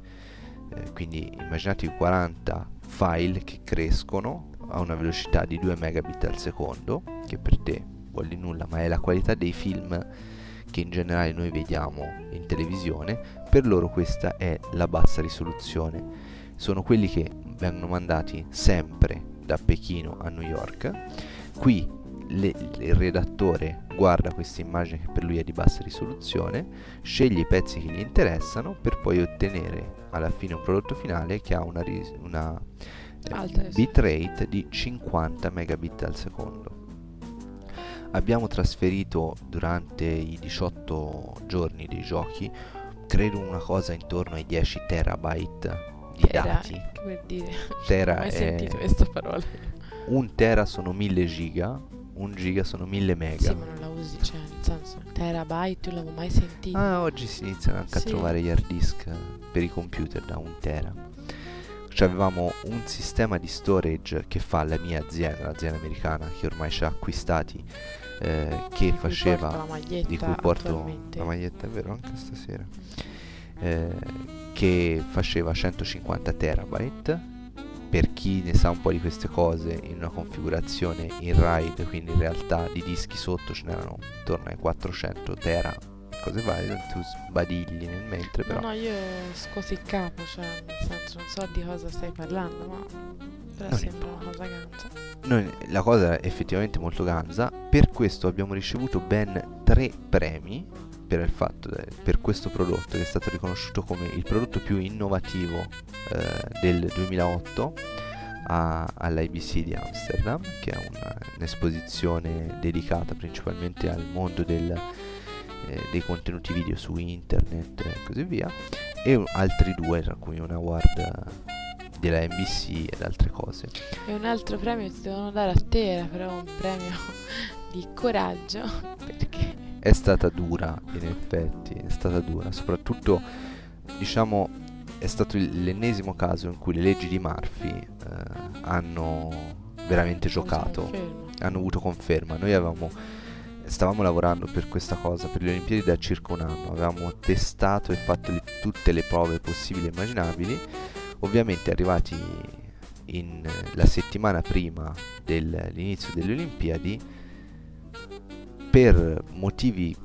[SPEAKER 3] eh, quindi immaginate i 40 file che crescono a una velocità di 2 megabit al secondo, che per te vuol dire nulla, ma è la qualità dei film che in generale noi vediamo in televisione, per loro questa è la bassa risoluzione. Sono quelli che vengono mandati sempre da Pechino a New York. Qui le- il redattore guarda questa immagine che per lui è di bassa risoluzione, sceglie i pezzi che gli interessano per poi ottenere alla fine un prodotto finale che ha una, ris- una eh, bitrate di 50 megabit al secondo. Abbiamo trasferito durante i 18 giorni dei giochi, credo una cosa intorno ai 10 terabyte di
[SPEAKER 1] Tera,
[SPEAKER 3] dati.
[SPEAKER 1] che vuol dire?
[SPEAKER 3] Tera
[SPEAKER 1] Non ho mai
[SPEAKER 3] è-
[SPEAKER 1] sentito questa parola.
[SPEAKER 3] Un tera sono 1000 giga, un giga sono 1000 mega.
[SPEAKER 1] Sì, ma non la usi, cioè, nel senso, terabyte, non l'avevo mai sentito.
[SPEAKER 3] Ah, oggi si iniziano anche
[SPEAKER 1] Sì.
[SPEAKER 3] a trovare gli hard disk per i computer da un tera. Cioè avevamo un sistema di storage che fa la mia azienda, l'azienda americana che ormai ci ha acquistati, eh, che
[SPEAKER 1] Di
[SPEAKER 3] faceva di cui porto la maglietta, è vero, anche stasera, eh, che faceva 150 terabyte. Per chi ne sa un po' di queste cose, in una configurazione in RAID, quindi in realtà di dischi sotto ce n'erano intorno ai 400 tera, cose varie, tu sbadigli nel mentre però.
[SPEAKER 1] No, no, io scuoto il capo, cioè, nel senso, non so di cosa stai parlando, ma però
[SPEAKER 3] Non
[SPEAKER 1] sembra una cosa ganza.
[SPEAKER 3] Noi- la cosa è effettivamente molto ganza, per questo abbiamo ricevuto ben tre premi per, il fatto per questo prodotto che è stato riconosciuto come il prodotto più innovativo eh, del 2008 a- all'IBC di Amsterdam, che è una- un'esposizione dedicata principalmente al mondo del, eh, dei contenuti video su internet e così via, e altri due, tra cui un award eh, della NBC ed altre cose.
[SPEAKER 1] E un altro premio ti devono dare a te, era però un premio di coraggio, perché
[SPEAKER 3] è stata dura in effetti, è stata dura, soprattutto diciamo è stato l'ennesimo caso in cui le leggi di Murphy eh, hanno veramente giocato, hanno avuto conferma. Noi avevamo stavamo lavorando per questa cosa per le Olimpiadi da circa un anno, avevamo testato e fatto le- tutte le prove possibili e immaginabili. Ovviamente arrivati in la settimana prima dell'inizio delle Olimpiadi per motivi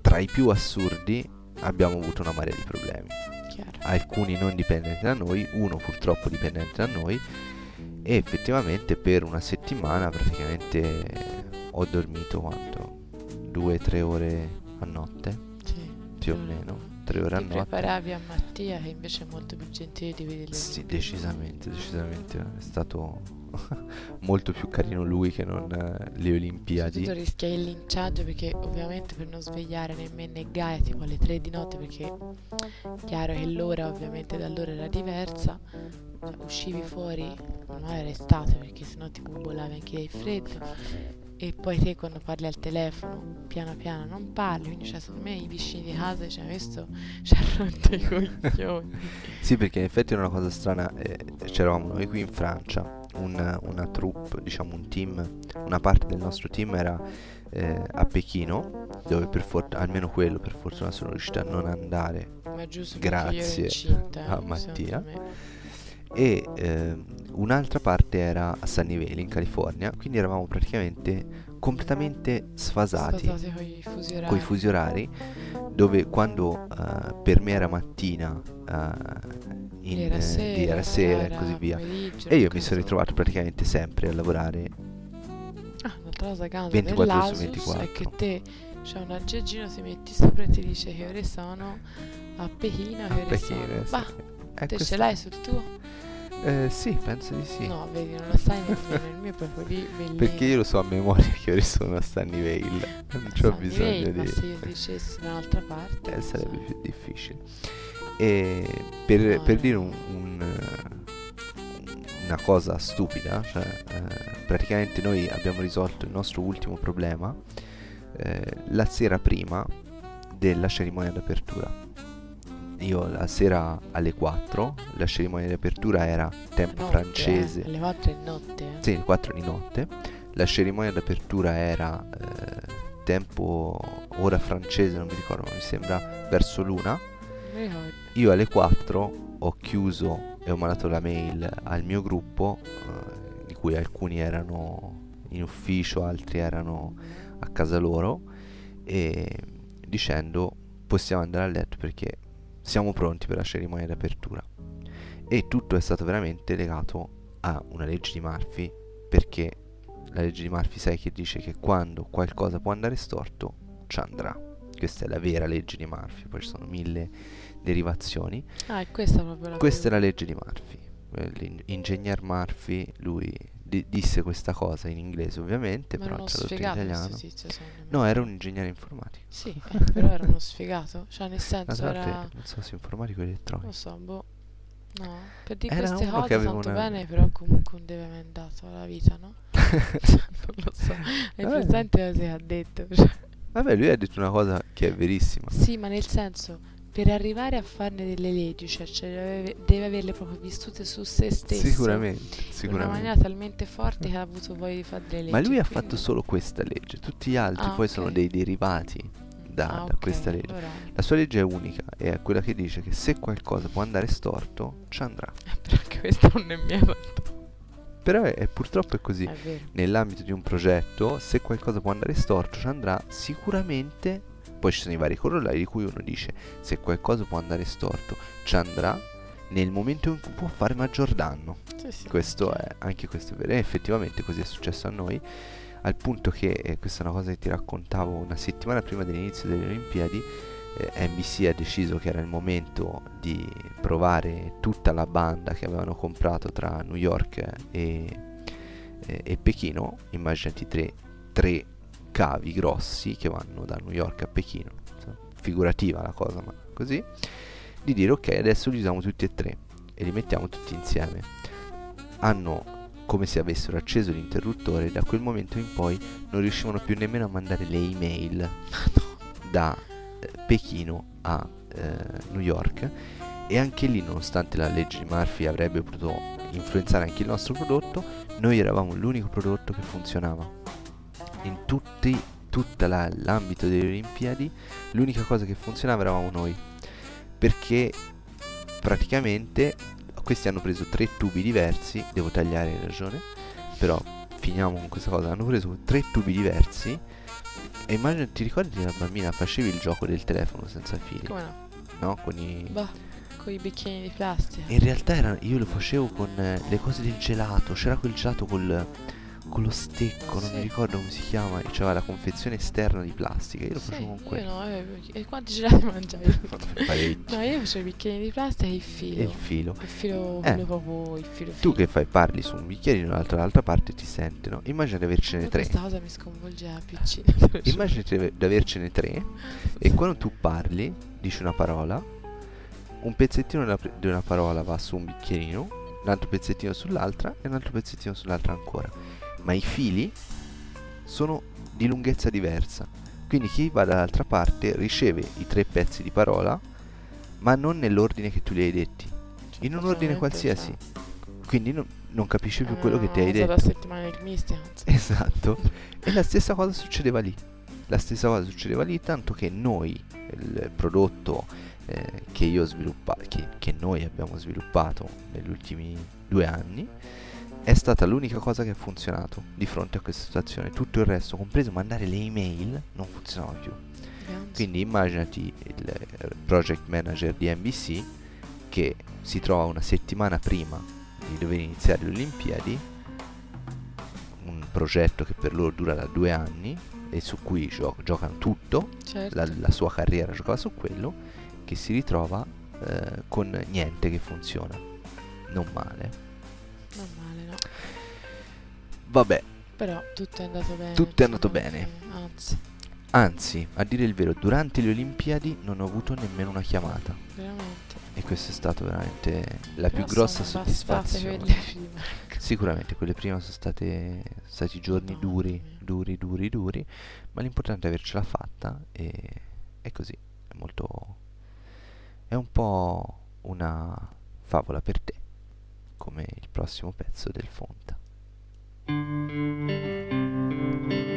[SPEAKER 3] tra i più assurdi abbiamo avuto una marea di problemi.
[SPEAKER 1] Chiaro.
[SPEAKER 3] Alcuni non dipendenti da noi, uno purtroppo dipendente da noi e effettivamente per una settimana praticamente ho dormito quanto? Due, tre ore a notte,
[SPEAKER 1] Sì.
[SPEAKER 3] più o meno, tre ore a
[SPEAKER 1] Ti
[SPEAKER 3] notte.
[SPEAKER 1] preparavi a Mattia che invece è molto più gentile di vedere
[SPEAKER 3] Sì, decisamente, decisamente. È stato molto più carino lui che non eh, le Olimpiadi.
[SPEAKER 1] Soprattutto rischia il linciaggio perché ovviamente per non svegliare né me né Gaia tipo alle 3 di notte perché chiaro che l'ora ovviamente da allora era diversa. Cioè, uscivi fuori, non era estate perché sennò ti bubbolavi anche dai freddo. E poi te quando parli al telefono piano piano non parli, quindi cioè, secondo me i vicini di casa cioè questo ci ha rotto i coglioni.
[SPEAKER 3] Sì, perché in effetti era una cosa strana, eh, c'eravamo noi qui in Francia, un- una troupe, diciamo un team, una parte del nostro team era eh, a Pechino, dove per fortuna, almeno quello per fortuna sono riuscito a non andare
[SPEAKER 1] Ma è giusto
[SPEAKER 3] Grazie
[SPEAKER 1] incinta, eh,
[SPEAKER 3] a Mattia. E ehm, un'altra parte era a Sunnyvale in California, quindi eravamo praticamente completamente sfasati
[SPEAKER 1] Sposati con i fusi orari.
[SPEAKER 3] dove quando eh, per me era mattina, eh, in,
[SPEAKER 1] era
[SPEAKER 3] eh,
[SPEAKER 1] sera,
[SPEAKER 3] lì era sera e così via. E io mi sono ritrovato praticamente sempre a lavorare
[SPEAKER 1] Ah, un'altra cosa grande
[SPEAKER 3] 24 ore su
[SPEAKER 1] dell'Asus
[SPEAKER 3] 24.
[SPEAKER 1] è che te c'è un aggeggino, si metti sopra e ti dice che ore sono a Pechino, che ore
[SPEAKER 3] Pechino.
[SPEAKER 1] sono.
[SPEAKER 3] sì. Eh,
[SPEAKER 1] te
[SPEAKER 3] questo-
[SPEAKER 1] ce l'hai sul tuo?
[SPEAKER 3] Eh, sì, penso di sì.
[SPEAKER 1] No, vedi, non lo sai nemmeno, il mio è proprio lì, bellino.
[SPEAKER 3] Perché io lo so a memoria che ore sono a Sunnyvale. Non c'ho bisogno
[SPEAKER 1] Ma
[SPEAKER 3] di...
[SPEAKER 1] se io dicessi da un'altra parte...
[SPEAKER 3] Eh, sarebbe
[SPEAKER 1] so.
[SPEAKER 3] più difficile. E per,
[SPEAKER 1] No,
[SPEAKER 3] per
[SPEAKER 1] no.
[SPEAKER 3] dire un- un, eh, una cosa stupida, cioè eh, praticamente noi abbiamo risolto il nostro ultimo problema eh, la sera prima della cerimonia d'apertura. Io la sera alle 4, la cerimonia di apertura era tempo
[SPEAKER 1] Notte,
[SPEAKER 3] francese,
[SPEAKER 1] Eh, alle 4 è notte. eh.
[SPEAKER 3] sì, 4 di notte. La cerimonia d'apertura era eh, tempo ora francese, non mi ricordo, ma mi sembra verso l'una. Io alle 4 ho chiuso e ho mandato la mail al mio gruppo, eh, di cui alcuni erano in ufficio, altri erano a casa loro, e dicendo possiamo andare a letto perché siamo pronti per la cerimonia d'apertura. E tutto è stato veramente legato a una legge di Murphy, perché la legge di Murphy sai che dice che quando qualcosa può andare storto, ci andrà. Questa è la vera legge di Murphy, poi ci sono mille derivazioni.
[SPEAKER 1] Ah, è questa proprio la
[SPEAKER 3] Questa è la legge di Murphy. L'ingegner Murphy, lui di- disse questa cosa in inglese ovviamente,
[SPEAKER 1] Ma
[SPEAKER 3] però tradotto in italiano.
[SPEAKER 1] tizio.
[SPEAKER 3] No, era un ingegnere informatico.
[SPEAKER 1] Sì, eh, però era uno sfigato. Cioè, nel senso era...
[SPEAKER 3] non so se informatico o
[SPEAKER 1] Non
[SPEAKER 3] elettronico.
[SPEAKER 1] lo so, boh. No, per dire
[SPEAKER 3] Era
[SPEAKER 1] queste cose tanto
[SPEAKER 3] una-
[SPEAKER 1] bene, però comunque non deve aver dato alla vita, no? non lo so.
[SPEAKER 3] Vabbè.
[SPEAKER 1] presente cosa ha detto? Cioè,
[SPEAKER 3] Vabbè, lui ha detto una cosa che è verissima.
[SPEAKER 1] sì, ma nel senso, per arrivare a farne delle leggi, cioè, cioè, deve, averle proprio vissute su se stesso.
[SPEAKER 3] Sicuramente,
[SPEAKER 1] In una
[SPEAKER 3] sicuramente.
[SPEAKER 1] maniera talmente forte che ha avuto voglia di fare delle leggi.
[SPEAKER 3] Ma lui ha fatto solo questa legge, tutti gli altri
[SPEAKER 1] Ah,
[SPEAKER 3] poi
[SPEAKER 1] ok.
[SPEAKER 3] sono dei derivati da,
[SPEAKER 1] Ah,
[SPEAKER 3] da
[SPEAKER 1] ok,
[SPEAKER 3] questa legge.
[SPEAKER 1] allora-
[SPEAKER 3] La sua legge è unica e è quella che dice che se qualcosa può andare storto, ci andrà.
[SPEAKER 1] Eh, però anche questo non è mia fatto.
[SPEAKER 3] Però è, è- purtroppo è così.
[SPEAKER 1] È.
[SPEAKER 3] Nell'ambito di un progetto, se qualcosa può andare storto, ci andrà sicuramente. Poi ci sono i vari corollari di cui uno dice se qualcosa può andare storto, ci andrà nel momento in cui può fare maggior danno.
[SPEAKER 1] Sì, sì.
[SPEAKER 3] Questo è, anche questo è vero, e effettivamente così è successo a noi, al punto che, e questa è una cosa che ti raccontavo una settimana prima dell'inizio delle Olimpiadi, eh, NBC ha deciso che era il momento di provare tutta la banda che avevano comprato tra New York e, e- e Pechino, immaginati tre, tre cavi grossi che vanno da New York a Pechino, figurativa la cosa, ma così, di dire ok adesso li usiamo tutti e tre e li mettiamo tutti insieme. Hanno come se avessero acceso l'interruttore e da quel momento in poi non riuscivano più nemmeno a mandare le email da eh, Pechino a eh, New York. E anche lì nonostante la legge di Murphy avrebbe potuto influenzare anche il nostro prodotto noi eravamo l'unico prodotto che funzionava in tutti tutta la- l'ambito delle Olimpiadi l'unica cosa che funzionava eravamo noi perché praticamente questi hanno preso tre tubi diversi, devo tagliare in ragione, però finiamo con questa cosa, hanno preso tre tubi diversi e immagino, ti ricordi da bambina facevi il gioco del telefono senza fili,
[SPEAKER 1] Come no?
[SPEAKER 3] no? Con i...
[SPEAKER 1] Bah, con i bicchieri di plastica.
[SPEAKER 3] In realtà era- io lo facevo con eh, le cose del gelato, c'era quel gelato col, con lo stecco, non
[SPEAKER 1] Sì.
[SPEAKER 3] mi ricordo come si chiama, c'aveva la confezione esterna di plastica, io lo
[SPEAKER 1] Sì,
[SPEAKER 3] facevo con quello.
[SPEAKER 1] no, eh, e quanti gelati mangiavi?
[SPEAKER 3] Parecchi.
[SPEAKER 1] No, io facevo i bicchierini di plastica e il filo.
[SPEAKER 3] E il filo.
[SPEAKER 1] Il filo,
[SPEAKER 3] Eh.
[SPEAKER 1] proprio, il filo
[SPEAKER 3] Tu
[SPEAKER 1] filo.
[SPEAKER 3] che fai? Parli su un bicchierino, l'altra, dall'altra parte ti sentono. Immagina di avercene tre.
[SPEAKER 1] Questa cosa mi sconvolgeva piccina.
[SPEAKER 3] Immagina di avercene tre e quando tu parli, dici una parola, un pezzettino della di una parola va su un bicchierino, un altro pezzettino sull'altra e un altro pezzettino sull'altra ancora. Ma i fili sono di lunghezza diversa. Quindi chi va dall'altra parte riceve i tre pezzi di parola, ma non nell'ordine che tu li hai detti, in un ordine qualsiasi. Quindi non, non capisci più quello che ti hai detto.
[SPEAKER 1] la settimana del mistica. anzi.
[SPEAKER 3] Esatto. E la stessa cosa succedeva lì. La stessa cosa succedeva lì, tanto che noi, il prodotto eh, che io ho sviluppato, che, che noi abbiamo sviluppato negli ultimi due anni, è stata l'unica cosa che ha funzionato di fronte a questa situazione. Tutto il resto, compreso mandare le email, non funzionava più. Quindi immaginati il eh, project manager di NBC che si trova una settimana prima di dover iniziare le Olimpiadi, un progetto che per loro dura da due anni e su cui gio- giocano tutto,
[SPEAKER 1] certo.
[SPEAKER 3] la, la sua carriera giocava su quello, che si ritrova eh, con niente che funziona. Non male.
[SPEAKER 1] No.
[SPEAKER 3] Vabbè,
[SPEAKER 1] Però tutto è andato bene.
[SPEAKER 3] Tutto è andato bene.
[SPEAKER 1] Anzi,
[SPEAKER 3] anzi, a dire il vero, durante le Olimpiadi non ho avuto nemmeno una chiamata.
[SPEAKER 1] veramente.
[SPEAKER 3] E questa è stata veramente la più
[SPEAKER 1] Però
[SPEAKER 3] grossa
[SPEAKER 1] sono bastate
[SPEAKER 3] soddisfazione.
[SPEAKER 1] quelle.
[SPEAKER 3] Sicuramente quelle prima sono state stati giorni
[SPEAKER 1] Mamma
[SPEAKER 3] duri, duri, duri, duri, ma l'importante è avercela fatta e è così, è molto è un po' una favola per te, come il prossimo pezzo del Fonta. thank you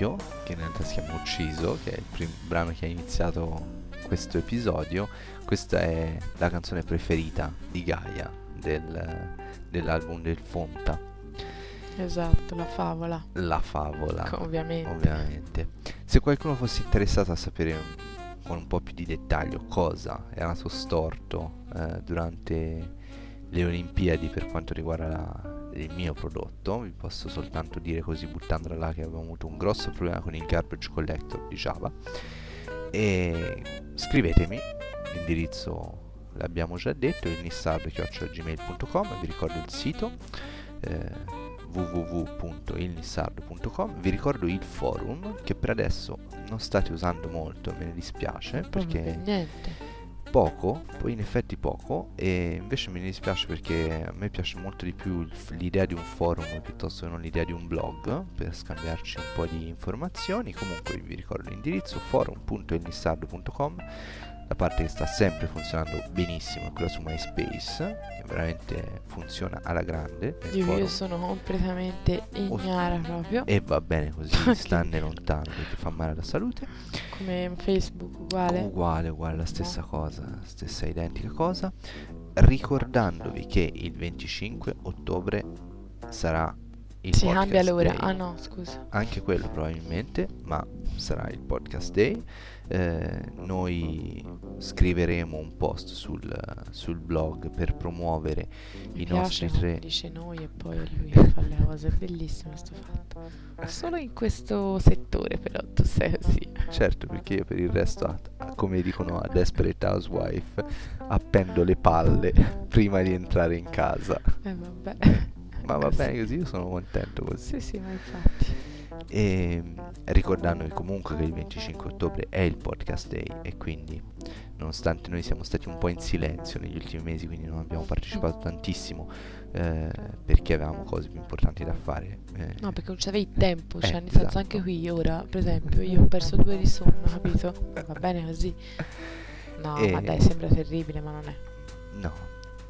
[SPEAKER 3] Vecchio, che in realtà si chiama Ucciso, che è il primo brano che ha iniziato questo episodio. Questa è la canzone preferita di Gaia del, dell'album del Fonta.
[SPEAKER 1] Esatto, la favola.
[SPEAKER 3] La favola.
[SPEAKER 1] Ovviamente.
[SPEAKER 3] Ovviamente. Se qualcuno fosse interessato a sapere con un po' più di dettaglio cosa è nato storto eh, durante le Olimpiadi per quanto riguarda la, il mio prodotto, vi posso soltanto dire così buttandola là che abbiamo avuto un grosso problema con il garbage collector di Java e scrivetemi, l'indirizzo l'abbiamo già detto, il vi ricordo il sito eh, www.ilnissardo.com vi ricordo il forum che per adesso non state usando molto, me ne dispiace perché
[SPEAKER 1] Per niente.
[SPEAKER 3] Poco, poi in effetti poco e invece ne dispiace perché a me piace molto di più l'idea di un forum piuttosto che non l'idea di un blog per scambiarci un po' di informazioni. Comunque vi ricordo l'indirizzo forum.elnissardo.com la parte che sta sempre funzionando benissimo è quella su MySpace che veramente funziona alla grande
[SPEAKER 1] Io,
[SPEAKER 3] forum.
[SPEAKER 1] io sono completamente ignara proprio.
[SPEAKER 3] e va bene così, stanne lontano perché fa male alla salute
[SPEAKER 1] Come Facebook uguale.
[SPEAKER 3] Uguale, uguale, la stessa cosa, stessa identica cosa. Ricordandovi che il 25 ottobre sarà il
[SPEAKER 1] si
[SPEAKER 3] podcast
[SPEAKER 1] cambia l'ora.
[SPEAKER 3] day.
[SPEAKER 1] Ah no, scusa.
[SPEAKER 3] Anche quello probabilmente, ma sarà il podcast day. Eh, noi scriveremo un post sul, sul blog per promuovere
[SPEAKER 1] Mi
[SPEAKER 3] i nostri tre
[SPEAKER 1] dice noi e poi lui fa le cose. È bellissimo questo fatto. Solo in questo settore però tu sei così.
[SPEAKER 3] Certo, perché io per il resto, a- a- come dicono a Desperate Housewife, appendo le palle prima di entrare in casa.
[SPEAKER 1] Eh vabbè.
[SPEAKER 3] Ma va bene così, io sono contento così.
[SPEAKER 1] Sì, sì, ma infatti.
[SPEAKER 3] E ricordandovi comunque che il 25 ottobre è il podcast day e quindi nonostante noi siamo stati un po' in silenzio negli ultimi mesi, quindi non abbiamo partecipato tantissimo eh, perché avevamo cose più importanti da fare. eh,
[SPEAKER 1] No, perché non c'avevi tempo, cioè
[SPEAKER 3] Eh,
[SPEAKER 1] nel senso
[SPEAKER 3] esatto.
[SPEAKER 1] anche qui ora, per esempio, io ho perso due di sonno, capito? Va bene così. No,
[SPEAKER 3] E-
[SPEAKER 1] ma dai, sembra terribile, ma non è.
[SPEAKER 3] No,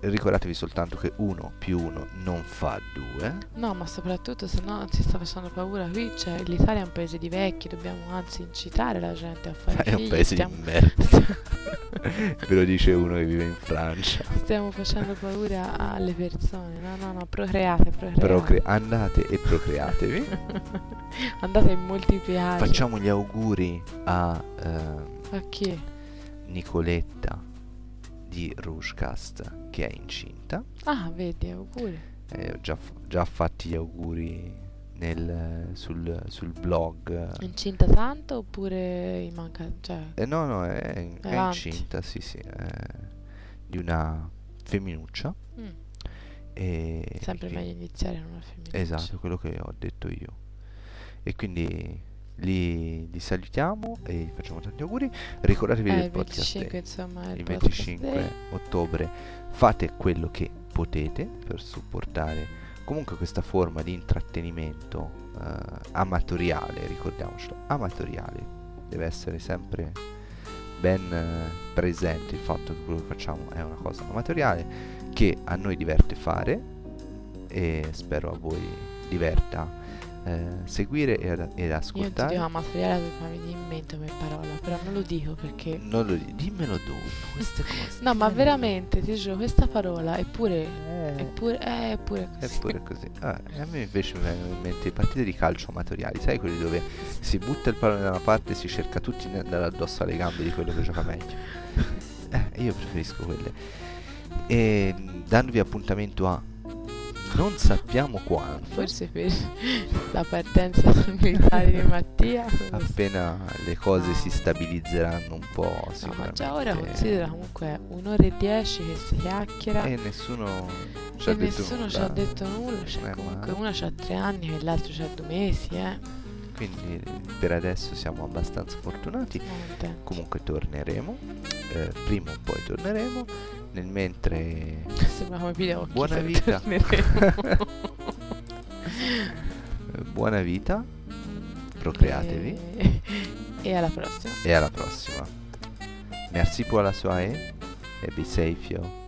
[SPEAKER 3] ricordatevi soltanto che 1 più 1 non fa 2.
[SPEAKER 1] No, ma soprattutto se no si sta facendo paura qui, cioè l'Italia è un paese di vecchi, dobbiamo anzi incitare la gente a fare
[SPEAKER 3] È un
[SPEAKER 1] figli,
[SPEAKER 3] paese
[SPEAKER 1] stiamo,
[SPEAKER 3] di merda. Ve lo dice uno che vive in Francia.
[SPEAKER 1] stiamo facendo paura alle persone. No, no, no, procreate, procreate.
[SPEAKER 3] Procre- andate e procreatevi.
[SPEAKER 1] Andate in moltiplicare.
[SPEAKER 3] Facciamo gli auguri a ehm,
[SPEAKER 1] A chi?
[SPEAKER 3] Nicoletta di Rougecast che è incinta.
[SPEAKER 1] Ah, vedi, auguri.
[SPEAKER 3] Eh, ho già, già fatti gli auguri nel- sul, sul blog.
[SPEAKER 1] Incinta tanto oppure manca... Cioè,
[SPEAKER 3] Eh, no, no, è, è incinta, sì, sì. di una femminuccia.
[SPEAKER 1] mm,
[SPEAKER 3] E
[SPEAKER 1] sempre
[SPEAKER 3] quindi-
[SPEAKER 1] meglio iniziare in una femminuccia.
[SPEAKER 3] Esatto, quello che ho detto io. E quindi li, li salutiamo e gli facciamo tanti auguri. Ricordatevi
[SPEAKER 1] Eh,
[SPEAKER 3] del
[SPEAKER 1] il
[SPEAKER 3] podcast
[SPEAKER 1] 25
[SPEAKER 3] day.
[SPEAKER 1] insomma il,
[SPEAKER 3] il
[SPEAKER 1] podcast
[SPEAKER 3] 25
[SPEAKER 1] day.
[SPEAKER 3] ottobre fate quello che potete per supportare comunque questa forma di intrattenimento eh, amatoriale, ricordiamocelo, amatoriale. Deve essere sempre ben eh, presente il fatto che quello che facciamo è una cosa amatoriale che a noi diverte fare e spero a voi diverta eh, seguire ed, ed
[SPEAKER 1] Io ti
[SPEAKER 3] ascoltare.
[SPEAKER 1] dico amatoriale perché mi viene in mente come parola, però non lo dico perché...
[SPEAKER 3] Non lo di- dimmelo dopo, queste cose.
[SPEAKER 1] No, ma veramente, ti giuro, questa parola è pure...
[SPEAKER 3] dopo.
[SPEAKER 1] È
[SPEAKER 3] Eh.
[SPEAKER 1] pure... Così.
[SPEAKER 3] pure così. Ah, e a me invece mi vengono in mente le partite di calcio amatoriali, sai quelli dove si butta il pallone da una parte e si cerca tutti di andare addosso alle gambe di quello che gioca meglio. Eh, io preferisco quelle. E mh, dandovi appuntamento a non sappiamo quando,
[SPEAKER 1] Forse per la partenza militare di Mattia.
[SPEAKER 3] appena le cose si stabilizzeranno un po'.
[SPEAKER 1] No, ma già ora considera comunque un'ora e dieci che si chiacchiera
[SPEAKER 3] E nessuno ci ha detto
[SPEAKER 1] nessuno ci
[SPEAKER 3] nulla.
[SPEAKER 1] ha detto nulla. Cioè,
[SPEAKER 3] Eh,
[SPEAKER 1] comunque
[SPEAKER 3] ma-
[SPEAKER 1] una c'ha tre anni e l'altro c'ha due mesi, eh.
[SPEAKER 3] Quindi per adesso siamo abbastanza fortunati.
[SPEAKER 1] Contenti.
[SPEAKER 3] Comunque torneremo, eh, prima o poi torneremo, nel mentre
[SPEAKER 1] Sembra come Pidocchi.
[SPEAKER 3] buona vita, buona vita, procreatevi
[SPEAKER 1] E... e alla prossima.
[SPEAKER 3] e alla prossima. Merci pour la soirée e be safe yo.